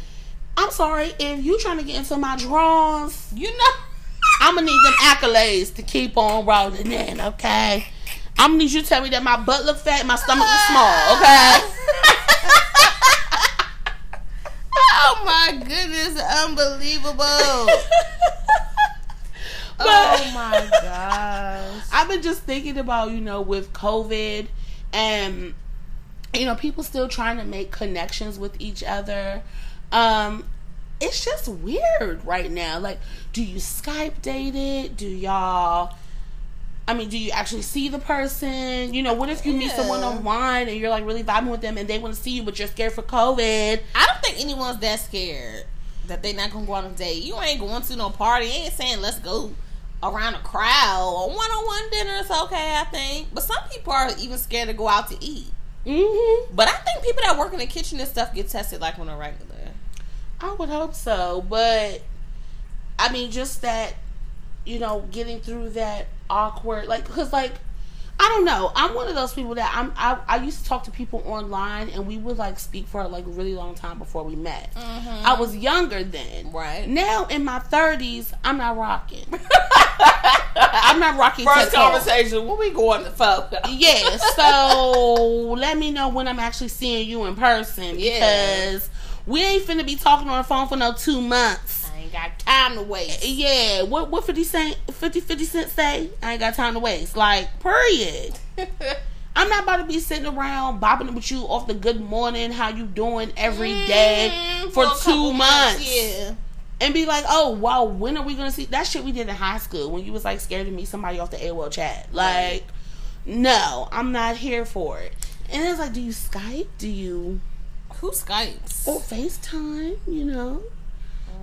I'm sorry if you trying to get into my drawers. You know. I'm gonna need them accolades to keep on rolling in, okay? I'm gonna need you to tell me that my butt look fat, and my stomach was small, okay? oh my goodness, unbelievable. Oh my gosh. I've been just thinking about, you know, with COVID and you know, people still trying to make connections with each other. Um it's just weird right now. Like, do you Skype date it? Do y'all I mean, do you actually see the person? You know, what if you meet someone Yeah. online and you're like really vibing with them and they want to see you but you're scared for COVID? I don't think anyone's that scared that they're not gonna go on a date. You ain't going to no party. You ain't saying let's go around a crowd or one on one dinner is okay, I think. But some people are even scared to go out to eat. Mm-hmm. But I think people that work in the kitchen and stuff get tested like on a regular. I would hope so, but I mean, just that, you know, getting through that awkward, like, cause like, I don't know. I'm one of those people that I'm. I, I used to talk to people online, and we would like speak for like a really long time before we met. Mm-hmm. I was younger then. Right. Now in my 30s, I'm not rocking. I'm not rocking. First conversation, when we going to fuck? Yeah, so let me know when I'm actually seeing you in person Yeah. because we ain't finna be talking on the phone for no two months. I got time to waste. Yeah, what what 50 cent 50 50 cent say? I ain't got time to waste. Like, period. I'm not about to be sitting around bopping with you off the good morning, how you doing every day Mm, for, a two couple months. Yeah. And be like, oh wow, when are we gonna see that shit we did in high school when you was like scared to meet somebody off the AOL chat? Like, no, I'm not here for it. And it's like, do you Skype? Do you Who Skypes? or FaceTime? You know,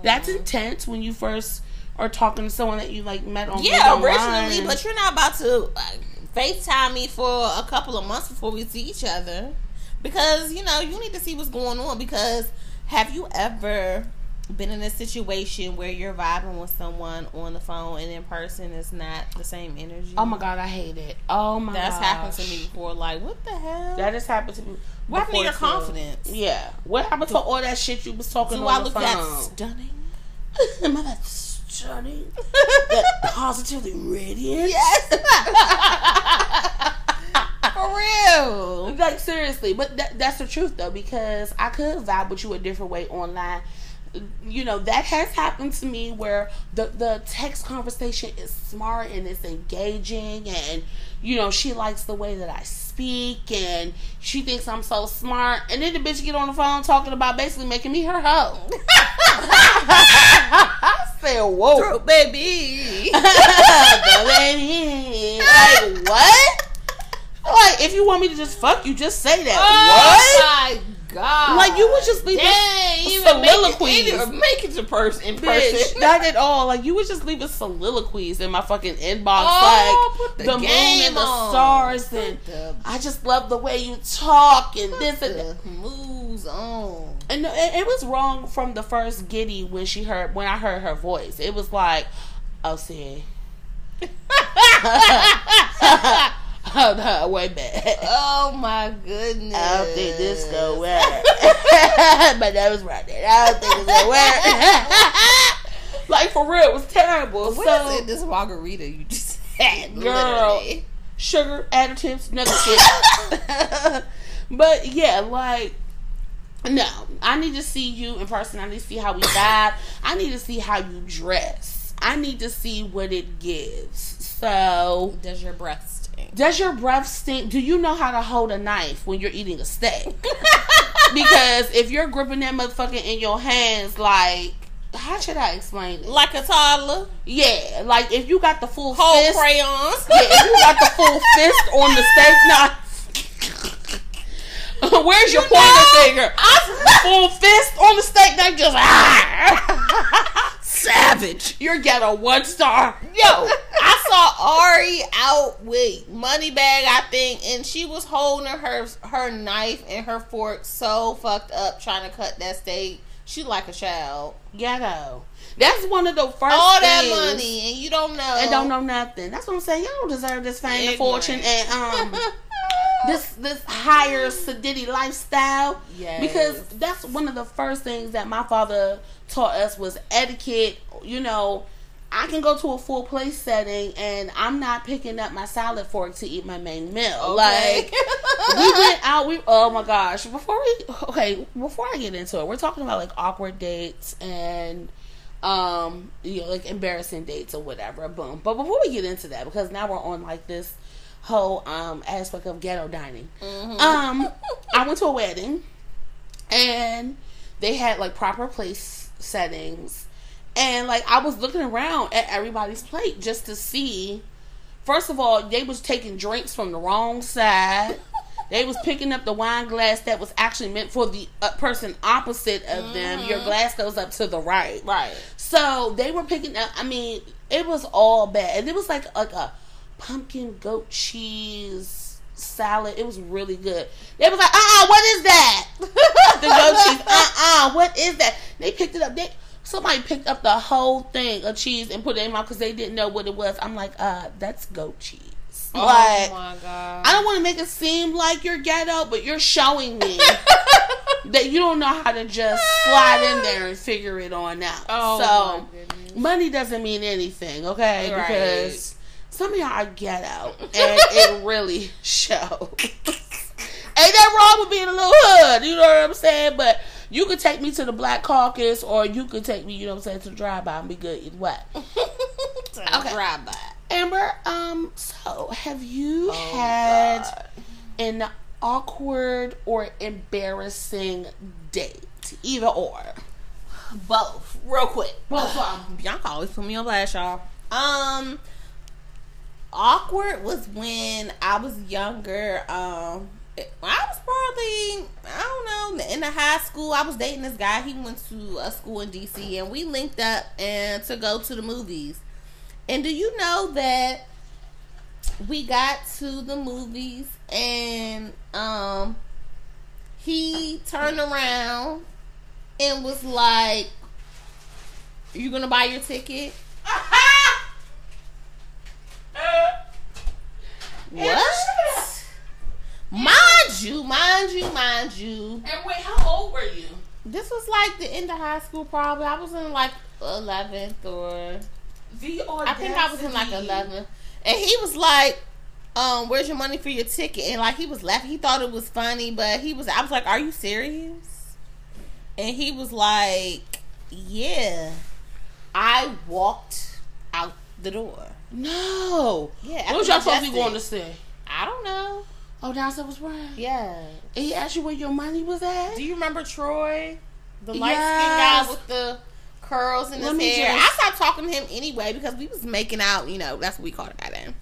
that's intense when you first are talking to someone that you like met on Yeah, online. originally, but you're not about to uh, FaceTime me for a couple of months before we see each other. Because, you know, you need to see what's going on. Because have you ever been in a situation where you're vibing with someone on the phone and in person is not the same energy? oh my god, I hate it. Oh my, god. That's gosh. happened to me before. Like, what the hell? That has happened to me. what happened to your before, too. confidence? Yeah, what happened to all that shit you was talking Do on I the look phone? that stunning? Am I that stunning? that positively radiant? Yes. For real. Like seriously, but that, that's the truth though because I could vibe with you a different way online. You know that has happened to me where the the text conversation is smart and it's engaging, and you know she likes the way that I speak, and she thinks I'm so smart, and then the bitch get on the phone talking about basically making me her hoe. I said, "Whoa, True, baby. Go ahead. like what?" Like if you want me to just fuck you, just say that. Oh my god! Like you would just a even make soliloquies. it, make it to person in Bitch, person. not at all. Like you would just leave soliloquies in my fucking inbox, Oh, like the the, moon and the on. stars, and the- I just love the way you talk and this and that. moves on. And it, it was wrong from the first giddy when she heard when I heard her voice. It was like, oh, see, oh no, way back. Oh my goodness! I don't think this gonna work. but that was right there. I don't think it's gonna work. like for real, it was terrible. What so is in this margarita you just had, Girl. literally? sugar additives, nugget shit. but yeah, like no, I need to see you in person. I need to see how we vibe. I need to see how you dress. I need to see what it gives. So, Does your breath stink? does your breath stink? Do you know how to hold a knife when you're eating a steak? because if you're gripping that motherfucker in your hands, like how should I explain it? Like a toddler. Yeah, like if you got the full Whole fist, crayons. yeah, if you got the full fist on the steak knife. Where's your You pointer know, finger? full fist on the steak knife, just ah. Savage. You're ghetto one star. Yo, I saw Ari out with Moneybagg, I think, and she was holding her her knife and her fork so fucked up trying to cut that steak. She like a child. Ghetto. That's one of the first All that money and you don't know. and don't know nothing. That's what I'm saying. Y'all don't deserve this fame and fortune and um this this higher sedity lifestyle. Yes. Because that's one of the first things that my father taught us was etiquette. You know, I can go to a full place setting and I'm not picking up my salad fork to eat my main meal. Okay. Like we went out. We oh my gosh. Before we okay, before I get into it, we're talking about like awkward dates and um you know like embarrassing dates or whatever. Boom. But before we get into that, because now we're on like this whole um aspect of ghetto dining. Um, I went to a wedding and they had like proper place settings. And like I was looking around at everybody's plate just to see. First of all they was taking drinks from the wrong side. They was picking up the wine glass that was actually meant for the uh, person opposite of them. Your glass goes up to the right. Right. so they were picking up. I mean, it was all bad, and it was like like a pumpkin goat cheese salad. It was really good. They was like, uh, uh what is that? the goat cheese. Uh, uh what is that? They picked it up. They somebody picked up the whole thing of cheese and put it in my mouth because they didn't know what it was. I'm like, uh, that's goat cheese. oh Like, my god. I don't want to make it seem like you're ghetto, but you're showing me that you don't know how to just slide in there and figure it on out. Oh so money doesn't mean anything, okay? Right. Because some of y'all are ghetto, and it really shows. Ain't that wrong with being a little hood? You know what I'm saying? But you could take me to the Black Caucus, or you could take me, you know what I'm saying, to the drive-by and be good either way. okay. Drive by. Amber, um, so have you Oh, had God. an awkward or embarrassing date? Either or. Both. Real quick. Both 'em. Bianca always put me on blast, y'all. Um awkward was when I was younger. Um I was probably I don't know in the high school. I was dating this guy. He went to a school in DC, and we linked up and to go to the movies. And do you know that we got to the movies and um he turned around and was like, "You gonna buy your ticket?" What? Mind you, mind you, mind you. And wait, how old were you? This was like the end of high school, probably. I was in like eleventh or The I think I was in like 11th. and he was like, "Um, where's your money for your ticket?" And like he was laughing. He thought it was funny, but he was. I was like, "Are you serious?" And he was like, "Yeah." I walked out the door. No. Yeah, What was y'all supposed to be going to see? I don't know. Oh, downstairs was right. Yeah. And he asked you where your money was at? Do you remember Troy, the light Yes. skinned guy with the curls in Let his hair? just- I stopped talking to him anyway because we was making out. You know, that's what we called it back then.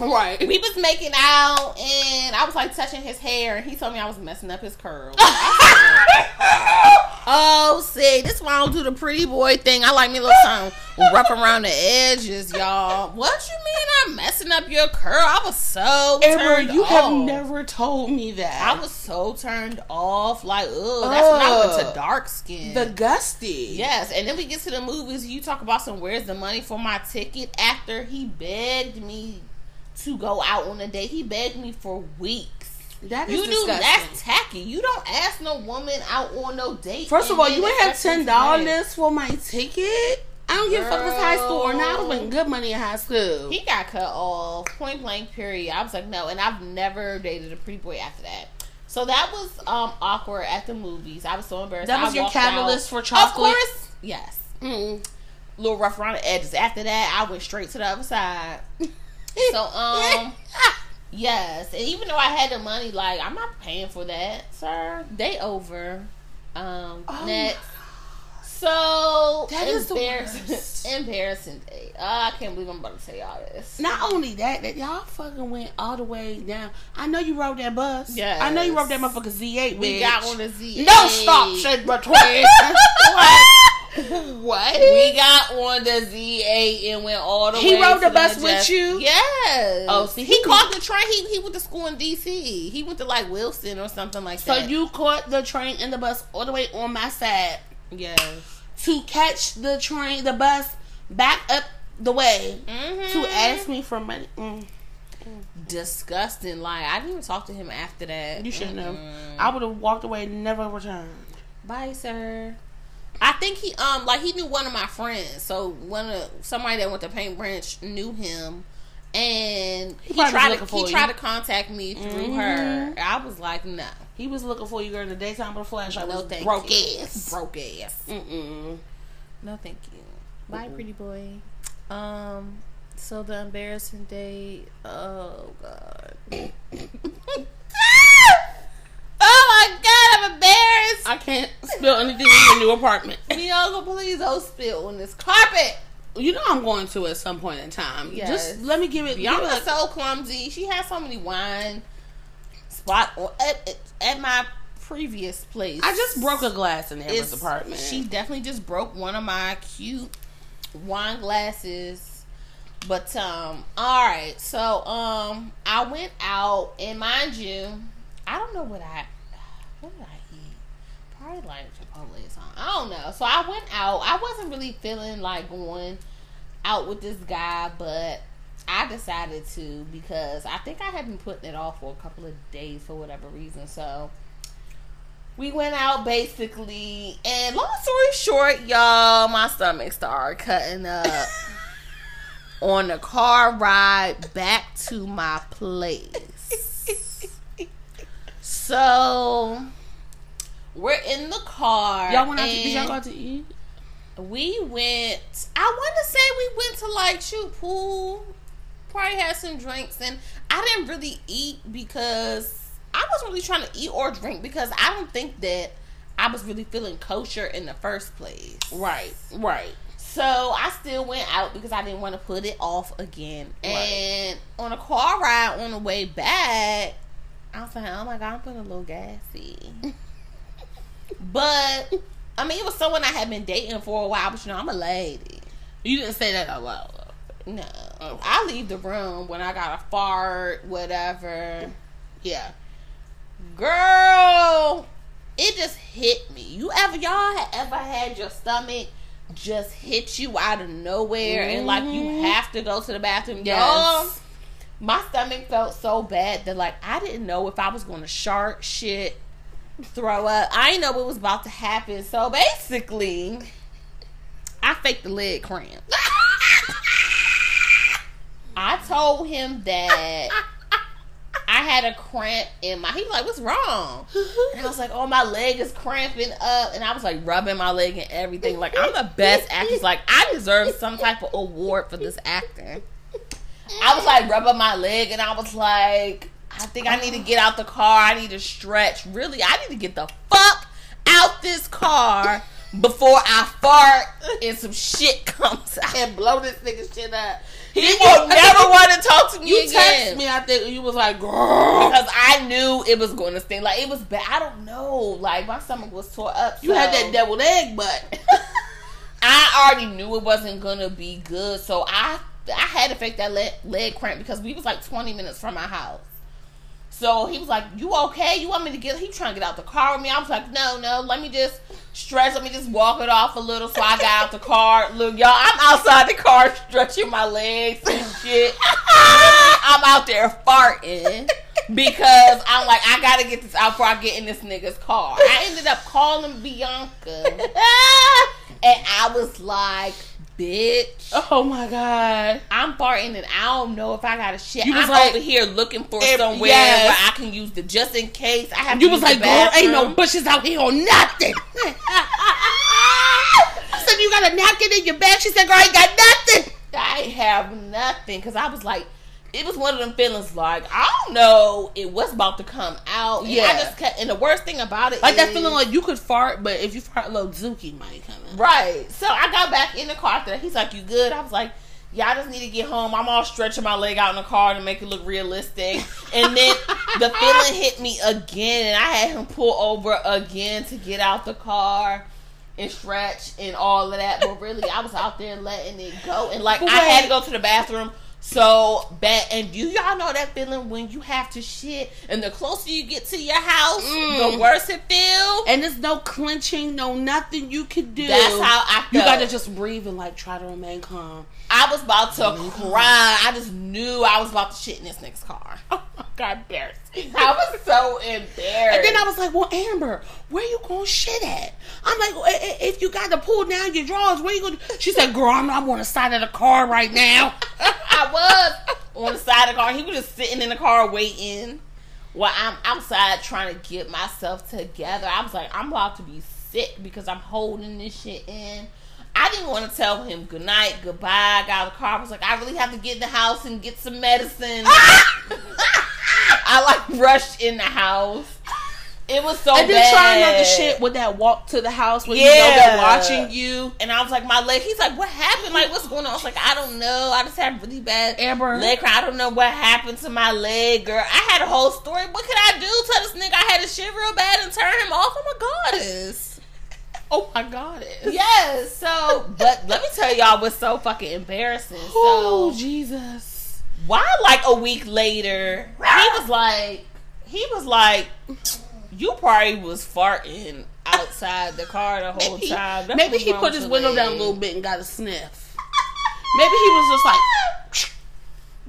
Right. We was making out, and I was like touching his hair, and he told me I was messing up his curls. Oh, see, this is why I don't do the pretty boy thing. I like me a little something rough around the edges, y'all. What you mean I'm messing up your curl? I was so Amber, you off. have never told me that. I was so turned off. Like, ugh, that's when I went to dark skin. the gusty. Yes, and then we get to the movies. You talk about some where's the money for my ticket after he begged me to go out on a date. He begged me for weeks. That is You do that's tacky. You don't ask no woman out on no date. First of all, you ain't have ten them to pay. dollars for my ticket. I don't give a fuck if it's high school or not. I was making good money in high school. He got cut off. Point blank. Period. I was like, no, and I've never dated a pretty boy after that. So that was um awkward at the movies. I was so embarrassed. That was I your catalyst out. for chocolate? Of course, yes. Mm. A little rough around the edges. After that, I went straight to the other side. So um yes, and even though I had the money, like I'm not paying for that, sir. They over. Um Oh next. So That is the embarrassing. worst. embarrassing day. Oh, I can't believe I'm about to tell y'all this. Not only that, that y'all fucking went all the way down. I know you rode that bus. Yeah. I know you rode that motherfucker Z8. We bitch. got on the Z. No stop shit between. what? We got on the Z8 and went all the He way. He rode the bus with you? Yes. Oh, see, he he- caught the train. He he went to school in D.C. He went to like Wilson or something like So that. So you caught the train and the bus all the way on my side yes. to catch the train, the bus back up the way Mm-hmm. to ask me for money. Mm, disgusting. Like I didn't even talk to him after that. you should know. Mm-mm. I would have walked away, and never returned. Bye, sir. I think he um like he knew one of my friends. So one of somebody that went to Paint Branch knew him, and he, probably was tried to he you. tried to contact me through her. Mhm. I was like, no, He was looking for you girl in the daytime with a flashlight. no, was thank broke you. ass. broke ass. Mm-mm. No, thank you. Bye, Mm-mm. pretty boy. Um, so the embarrassing day. Oh God. oh my God, I'm embarrassed. I can't spill anything in your new apartment. Miogo, please don't spill on this carpet. You know I'm going to at some point in time. Yes. Just let me give it. Bianca's it so clumsy. She has so many wine spot or at, at, at my previous place. I just broke a glass in Amber's apartment. She definitely just broke one of my cute wine glasses. But um, all right. So um, I went out and mind you, I don't know what I what did I eat? Probably like Chipotle or something. I don't know. So I went out. I wasn't really feeling like going out with this guy, but I decided to because I think I had been putting it off for a couple of days for whatever reason. So we went out basically, and long story short, y'all, my stomach started cutting up on the car ride back to my place. So we're in the car. y'all went out to, did y'all go out to eat? we went. I want to say we went to like shoot pool. Probably had some drinks, and I didn't really eat because I wasn't really trying to eat or drink because I don't think that I was really feeling kosher in the first place. Right, right. So I still went out because I didn't want to put it off again. Right. And on a car ride on the way back, I was like, oh my god, I'm feeling a little gassy. but I mean, it was someone I had been dating for a while, but you know, I'm a lady. You didn't say that out loud. No, Okay. I leave the room when I got a fart, whatever. Yeah. Girl, it just hit me. You ever y'all ever had your stomach just hit you out of nowhere and like you Mhm. have to go to the bathroom? Yes. Y'all, my stomach felt so bad that like I didn't know if I was going to shark shit, throw up. I didn't know what was about to happen. So basically, I faked the leg cramp. I told him that I had a cramp in my. He was like, "What's wrong?" And I was like, "Oh, my leg is cramping up," and I was like rubbing my leg and everything. Like I'm the best actress. Like I deserve some type of award for this acting. I was like rubbing my leg, and I was like, "I think I need to get out the car. I need to stretch. Really, I need to get the fuck out this car." Before I fart and some shit comes out and blow this nigga shit up, he Did will you- never want to talk to me You again text me, I think you was like, girl. because I knew it was going to sting. Like it was bad. I don't know. Like my stomach was tore up. You had that deviled egg butt. I already knew it wasn't gonna be good, so I I had to fake that leg, leg cramp because we was like twenty minutes from my house. So he was like, "You okay? You want me to get?" He trying to get out the car with me. I was like, "No, no. Let me just stretch. Let me just walk it off a little." So I got out the car. Look, y'all, I'm outside the car stretching my legs and shit. I'm out there farting because I'm like, I gotta get this out before I get in this nigga's car. I ended up calling Bianca, and I was like, "Bitch." oh my god. I'm farting and I don't know if I got a shit. You was I'm like- over here looking for If- somewhere yes. where I can use the just in case. I have. You was like, girl, ain't no bushes out here or nothing. I said, you got a napkin in your bag? She said, girl, I ain't got nothing. I have nothing because I was like, it was one of them feelings like I don't know it was about to come out. Yeah. I just kept, and the worst thing about it Like that feeling like you could fart, but if you fart low, Zuki might come in. Right. So I got back in the car after that. He's like, You good? I was like, Yeah, I just need to get home. I'm all stretching my leg out in the car to make it look realistic. And then the feeling hit me again, and I had him pull over again to get out the car and stretch and all of that. But really, I was out there letting it go. And like, But I had to go to the bathroom. So bad, and do y'all know that feeling when you have to shit, and the closer you get to your house, Mm. the worse it feels. And there's no clenching, no nothing you can do. That's how I You gotta just breathe and like try to remain calm. I was about to cry. I just knew I was about to shit in this next car. Oh my god, embarrassing. I was so embarrassed. And then I was like, "Well, Amber, where you gonna shit at?" I'm like, "I- I- "If you got to pull down your drawers, where you gonna?" She said, "Girl, I'm, I'm on the side of the car right now." I was on the side of the car. He was just sitting in the car waiting. While I'm outside trying to get myself together. I was like, I'm about to be sick because I'm holding this shit in. I didn't want to tell him good night, goodbye. I got out of the car. I was like, I really have to get in the house and get some medicine. I like rushed in the house. It was so and then bad. trying not to shit with that walk to the house when you know Yeah. they're watching you. And I was like, my leg. He's like, what happened? Like, what's going on? I was like, I don't know. I just had really bad Amber. leg cramp. I don't know what happened to my leg, girl. I had a whole story. What could I do? Tell this nigga I had to shit real bad and turn him off. I'm a goddess. Oh my god, it. Yes. So, but let me tell y'all what's so fucking embarrassing. Oh Jesus. Why? Like a week later, he was like, he was like, you probably was farting outside the car the whole Maybe, time. That's maybe he put his window down a little bit and got a sniff. Maybe he was just like,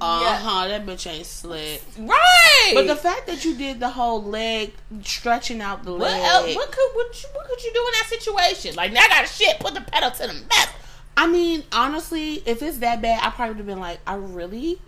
uh huh, that bitch ain't slick. Right. But the fact that you did the whole leg stretching out the what leg, else? What could what, you, what could you do in that situation? Like now I got a shit. Put the pedal to the metal. I mean, honestly, if it's that bad, I probably would have been like, I really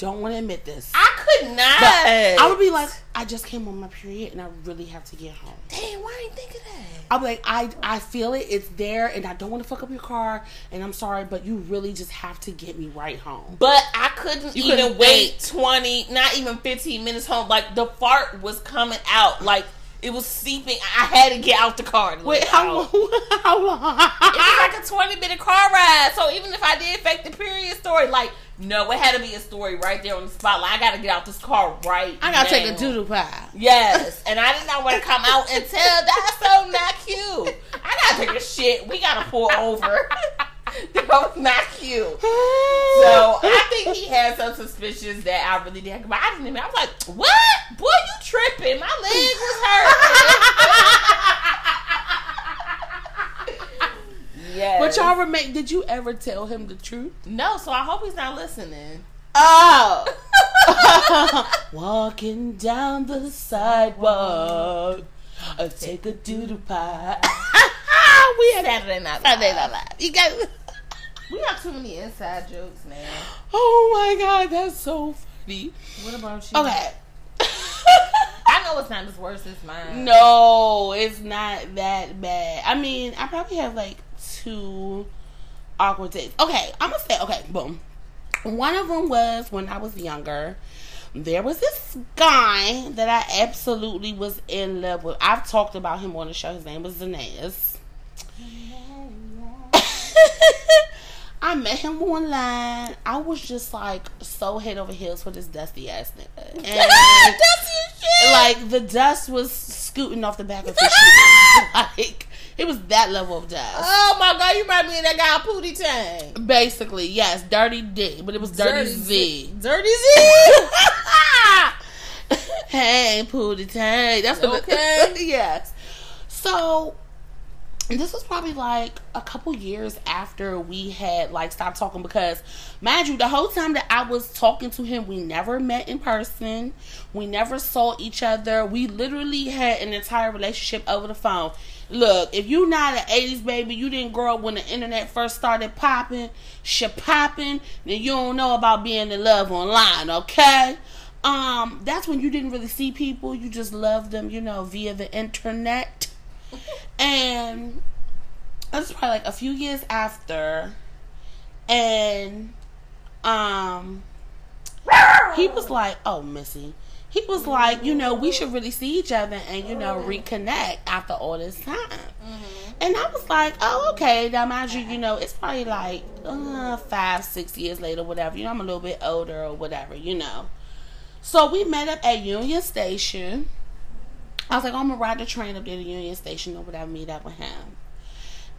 don't want to admit this. I could not. But eh, I would be like, I just came on my period and I really have to get home. damn. Why ain't think of that? I'm like, I I feel it, it's there, and I don't want to fuck up your car, and I'm sorry, but you really just have to get me right home. But I couldn't You even couldn't wait wait. twenty, not even fifteen minutes home. Like the fart was coming out. Like it was seeping. I had to get out the car. Wait, how long? How long? It was like a 20 minute car ride. So even if I did fake the period story, like, no, it had to be a story right there on the spot. Like, I gotta get out this car right I gotta take a doodle pie. Yes. And I did not want to come out and tell that's so not cute. I gotta take a shit. We gotta pull over. that was not cute. So I think he had some suspicions that I really didn't. But I didn't even. I was like, "What, boy? You tripping? My leg was hurt." yes. But y'all remain. Did you ever tell him the truth? No. So I hope he's not listening. Oh. Walking down the sidewalk, I take a doodle pie. we had Saturday night. Saturday. Night Live. You got. We have too many inside jokes now. Oh my god, that's so funny. What about you? Okay. I know it's not as worse as mine. no, it's not that bad. I mean, I probably have like two awkward days. Okay, I'm gonna say okay. Boom. One of them was when I was younger. There was this guy that I absolutely was in love with. I've talked about him on the show. His name was Zanez. I met him online. I was just like so head over heels for this dusty ass nigga. And your shit. like the dust was scooting off the back of his shoes. Like it was that level of dust. Oh my god, you remind me of that guy Pootie Tang. Basically, yes, dirty D, but it was dirty, Z. Dirty Z. hey, Pootie Tang. That's what Okay. The, yes. So this was probably like a couple years after we had like stopped talking because mind you the whole time that i was talking to him we never met in person we never saw each other we literally had an entire relationship over the phone look if you're not an 80s baby you didn't grow up when the internet first started popping shit popping then you don't know about being in love online okay um that's when you didn't really see people you just loved them you know via the internet and this is probably like a few years after, and um, he was like, "Oh, Missy." He was like, you know, we should really see each other and you know reconnect after all this time. Mm-hmm. And I was like, oh, okay. Now, mind you, you know, it's probably like uh, five, six years later, whatever. You know, I'm a little bit older or whatever, you know. So we met up at Union Station. I was like, I'm gonna ride the train up there to Union Station or whatever, meet up with him.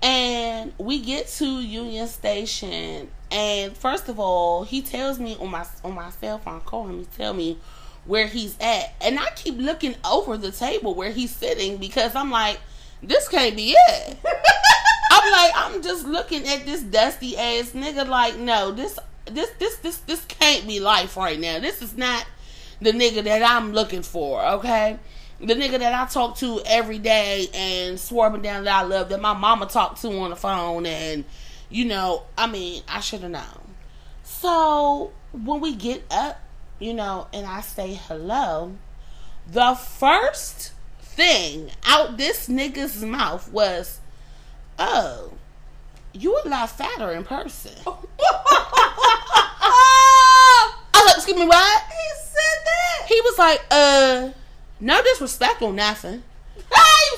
And we get to Union Station, and first of all, he tells me on my on my cell phone, call him. He tell me where he's at, and I keep looking over the table where he's sitting because I'm like, this can't be it. I'm like, I'm just looking at this dusty ass nigga. Like, no, this this this this this can't be life right now. This is not the nigga that I'm looking for. Okay the nigga that I talk to every day and and down that I love that my mama talked to on the phone and you know, I mean, I should have known. So when we get up, you know, and I say hello, the first thing out this nigga's mouth was, "Oh, you a lot fatter in person." I like, "Excuse me, what?" He said that. He was like, "Uh." No disrespect on nothing.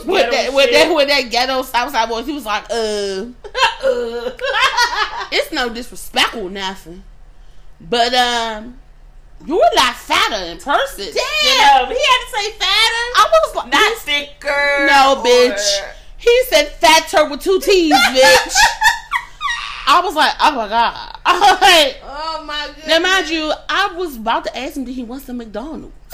with that, with that, with that ghetto Southside voice, he was like, uh, uh. it's no disrespect or nothing. But, um, you were like fatter in person. Damn, he had to say fatter. I was like, Not thicker. no, or- bitch. He said fatter with two T's, bitch. I was like, oh my god. Like, Oh my goodness. now, mind you, I was about to ask him, did he want some McDonald's?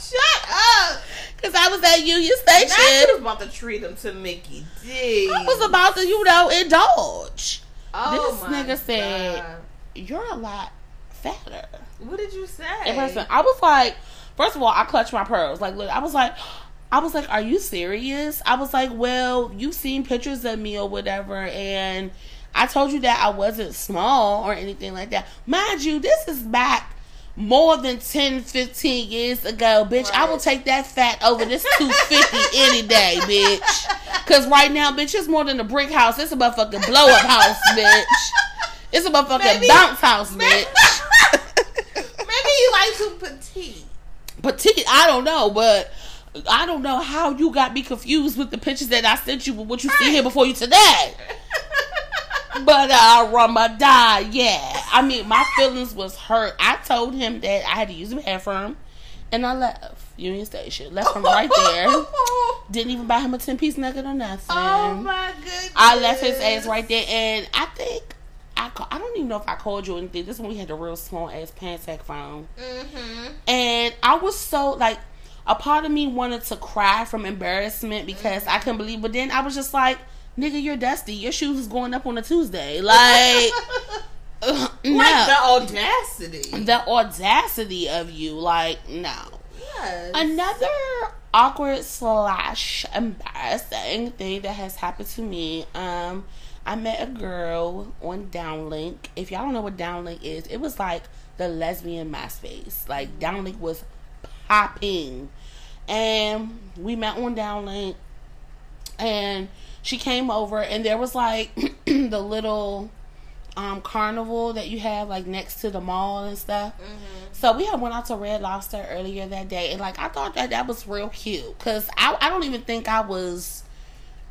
Shut up. Because I was at Union Station. was about to treat him to Mickey D. I was about to, you know, indulge. Oh this nigga said- God. You're a lot fatter. What did you say? in person. I was like, first of all, I clutched my pearls. Like, look, I was like, I was like, are you serious? I was like, well, you've seen pictures of me or whatever, and I told you that I wasn't small or anything like that. Mind you, this is back more than 10, 15 years ago, bitch. I will Right. take that fat over this 250 any day, bitch. Cause right now, bitch, it's more than a brick house. It's a motherfucking blow up house, bitch. It's a motherfucking Maybe- bounce house, Maybe- bitch. Maybe you like too petite. petite. I don't know, but I don't know how you got me confused with the pictures that I sent you with what you see here before you today. But uh Ramadan, yeah. I mean my feelings was hurt. I told him that I had to use the bathroom and I left Union Station. Left him right there. Didn't even buy him a ten piece nugget or nothing. Oh my goodness. I left his ass right there, and I think I I don't even know if I called you or anything. This one we had a real small ass Pantech phone, Mm-hmm. and I was so like a part of me wanted to cry from embarrassment because I couldn't believe, but then I was just like, "Nigga, you're dusty. Your shoes is going up on a Tuesday." Like, ugh, no, Like the audacity. the audacity of you, like, no. Yes. Another awkward slash embarrassing thing that has happened to me. Um, I met a girl on Downelink. If y'all don't know what Downelink is, it was like the lesbian MySpace. Like Downelink was popping, and we met on Downelink, and she came over, and there was like the little um carnival that you have like next to the mall and stuff. So we had went out to Red Lobster earlier that day, and like I thought that that was real cute because I I don't even think I was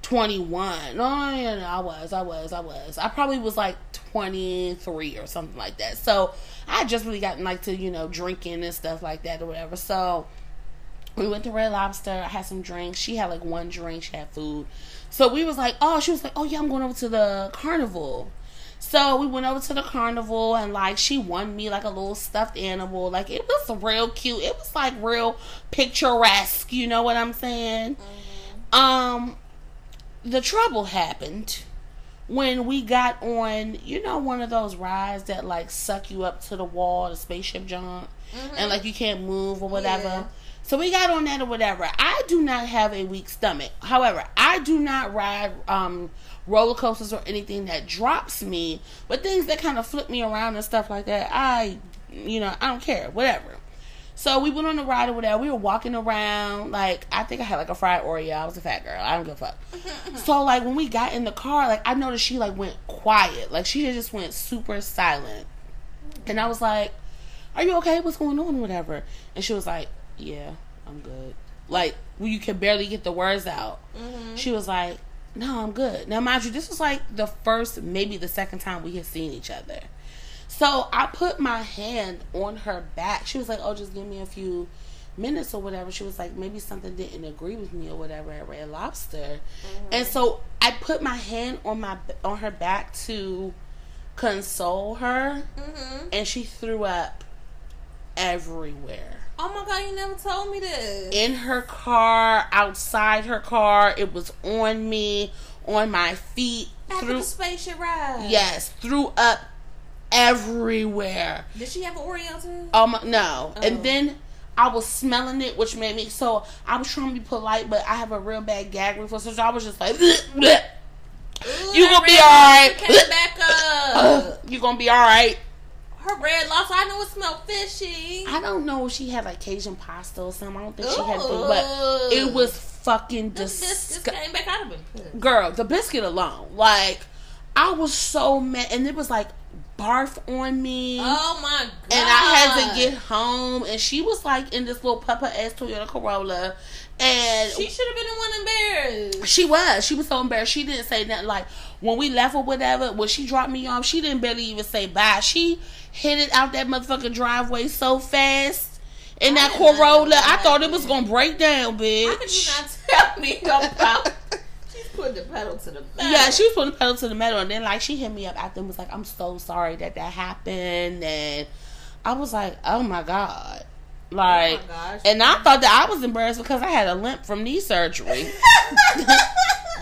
twenty one. No, no, no, I was, I was, I was. I probably was like twenty three or something like that. So I just really gotten like to you know drinking and stuff like that or whatever. So we went to Red Lobster. I had some drinks. She had like one drink. She had food. So we was like, oh, she was like, oh yeah, I'm going over to the carnival. So we went over to the carnival and like she won me like a little stuffed animal. Like it was real cute. It was like real picturesque. You know what I'm saying? Um, the trouble happened when we got on. You know, one of those rides that like suck you up to the wall, the spaceship jump, and like you can't move or whatever. Yeah. So we got on that or whatever. I do not have a weak stomach. However, I do not ride um roller coasters or anything that drops me, but things that kind of flip me around and stuff like that, I you know, I don't care, whatever. So we went on a ride or whatever. We were walking around. Like I think I had like a fried Oreo. I was a fat girl. I don't give a fuck. so like when we got in the car, like I noticed she like went quiet. Like she just went super silent. And I was like, "Are you okay? What's going on? Whatever." And she was like, "Yeah, I'm good." Like you can barely get the words out. Mm-hmm. She was like, "No, I'm good." Now, mind you, this was like the first, maybe the second time we had seen each other. So I put my hand on her back. She was like, "Oh, just give me a few minutes or whatever." She was like, "Maybe something didn't agree with me or whatever at Red Lobster," and so I put my hand on my on her back to console her, Mm-hmm. and she threw up everywhere Oh my god, you never told me this. in her car, outside her car. It was on me, on my feet. After Threw the spaceship ride. yes, threw up everywhere. Did she have an Oreo too? Um, no. Oh. And then I was smelling it, which made me so I was trying to be polite, but I have a real bad gag reflex, so I was just like, "Bleh, bleh. Ooh, you gonna be lobster Came back up. you gonna be all right. Her red lobster, I know it smelled fishy. I don't know if she had like Cajun pasta or something. I don't think she had, food, but it was fucking This disgusting. came back out of it. girl, the biscuit alone, like I was so mad, and it was like barf on me. Oh my god. And I had to get home, and she was like in this little puppa ass Toyota Corolla, and She should have been the one embarrassed. she was. She was so embarrassed. She didn't say nothing. Like when we left or whatever, when she dropped me off, she didn't barely even say bye. She hit it out that motherfucking driveway so fast in that I did Corolla. I thought it was gonna break down, bitch. How could you not tell me about? She's putting the pedal to the metal. Yeah, she was putting the pedal to the metal, and then like she hit me up after and was like, "I'm so sorry that that happened," and I was like, "Oh my god." Like, Oh gosh. and I thought that I was embarrassed because I had a limp from knee surgery.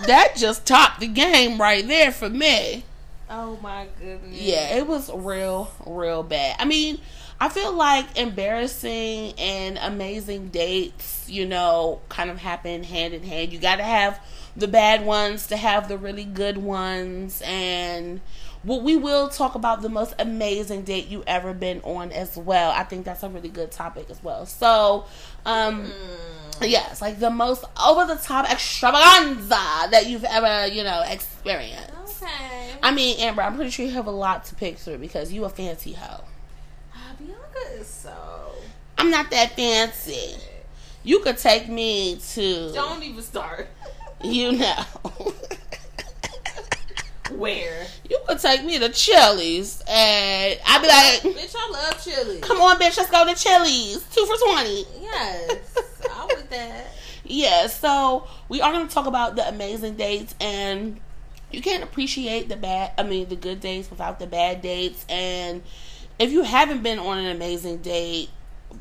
that just topped the game right there for me. Oh my goodness. Yeah, it was real, real bad. I mean, I feel like embarrassing and amazing dates, you know, kind of happen hand in hand. You got to have the bad ones to have the really good ones. And what we will talk about the most amazing date you ever been on as well. I think that's a really good topic as well. So, um, yes, like the most over the top extravaganza that you've ever, you know, experienced. Okay. I mean, Amber, I'm pretty sure you have a lot to pick through because you a fancy hoe. Ah, Bianca is so. I'm not that fancy. You could take me to, Don't even start. You know, Where? you could take me to Chili's and I'd be like, Bitch, I love chili. come on, bitch, let's go to Chili's. Two for 20. Yes, I'm with that. Yeah, so we are going to talk about the amazing dates and you can't appreciate the bad, I mean, the good dates without the bad dates. And if you haven't been on an amazing date,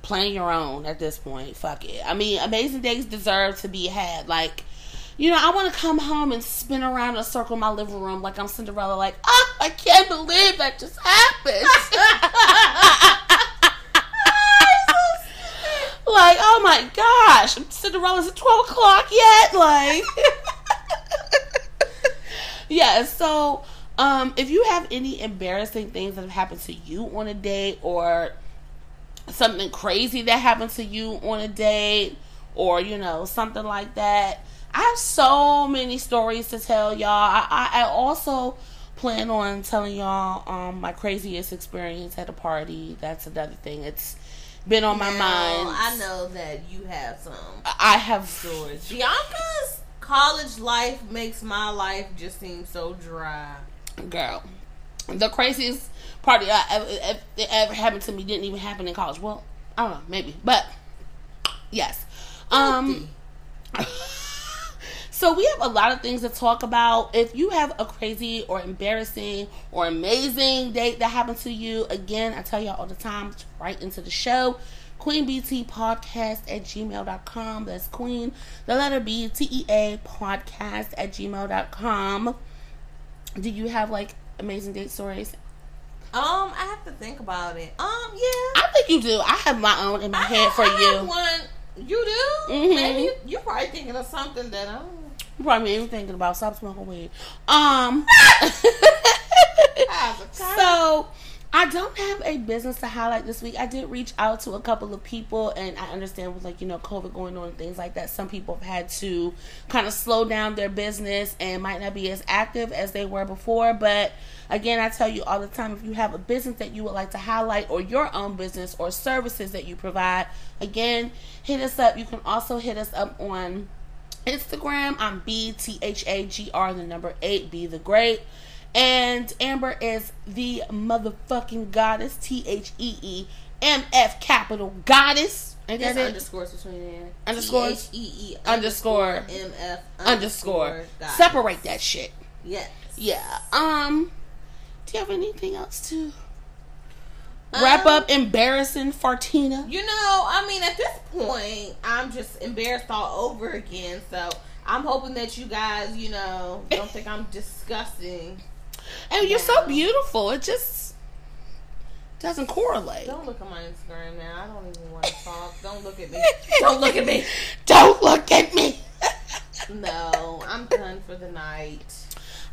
plan your own at this point. Fuck it. I mean, amazing dates deserve to be had. Like, you know, I want to come home and spin around in a circle in my living room like I'm Cinderella, like, oh, I can't believe that just happened. like, oh my gosh, Cinderella's at 12 o'clock yet? Like, yeah, so um, if you have any embarrassing things that have happened to you on a date or something crazy that happened to you on a date or, you know, something like that, I have so many stories to tell y'all. I, I, I also plan on telling y'all um, my craziest experience at a party. That's another thing. It's been on my mind. I know that you have some I have stories. Bianca's college life makes my life just seem so dry. girl. The craziest party I ever, ever, that ever happened to me didn't even happen in college. Well, I don't know, maybe, but yes. Um. So we have a lot of things to talk about. If you have a crazy or embarrassing or amazing date that happened to you, again, I tell y'all all the time, right into the show. QueenBT podcast at gmail.com. That's Queen, the letter B, T E A podcast at gmail.com. Do you have like amazing date stories? Um, I have to think about it. Um, yeah. I think you do. I have my own in my I head have- for I have you. one. You do? Mhm. Maybe you, you're probably thinking of something that I don't. You probably ain't thinking about stop smoking weed. Um How's it going? So, I don't have a business to highlight this week. I did reach out to a couple of people, and I understand with like you know COVID going on and things like that. Some people have had to kind of slow down their business and might not be as active as they were before. But again, I tell you all the time, if you have a business that you would like to highlight, or your own business or services that you provide, again, hit us up. You can also hit us up on Instagram. I'm B T H A G R the number eight. Be the great. And Amber is the motherfucking goddess. T H E E M F capital goddess. And There's that it? underscores between there. Underscores? T-H-E-E Underscore. M-F Underscore. goddess. Separate that shit. Yes. Yeah. Um. Do you have anything else to wrap up? Embarrassing Fartina. You know, I mean, at this point, I'm just embarrassed all over again. So I'm hoping that you guys, you know, don't think I'm disgusting. And you're so beautiful. It just doesn't correlate. Don't look at my Instagram now. I don't even want to talk. Don't look at me. Don't look at me. Don't look at me. No, I'm done for the night.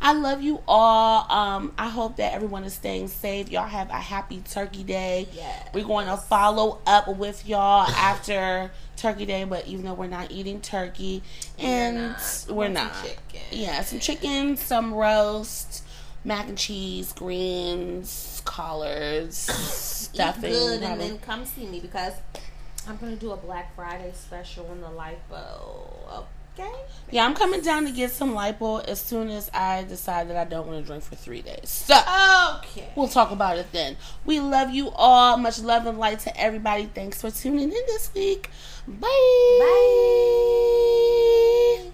I love you all. Um, I hope that everyone is staying safe. Y'all have a happy Turkey Day. Yes. We're going to follow up with y'all after Turkey Day, but even though we're not eating turkey, and not. we're not, some chicken. yeah, some chicken, some roast, mac and cheese, greens, collards, stuffing. Eat good and probably. then come see me because I'm gonna do a Black Friday special in the lipo. Yeah, I'm coming down to get some lipo as soon as I decide that I don't want to drink for three days. So Okay. we'll talk about it then. We love you all. Much love and light to everybody. Thanks for tuning in this week. Bye. Bye.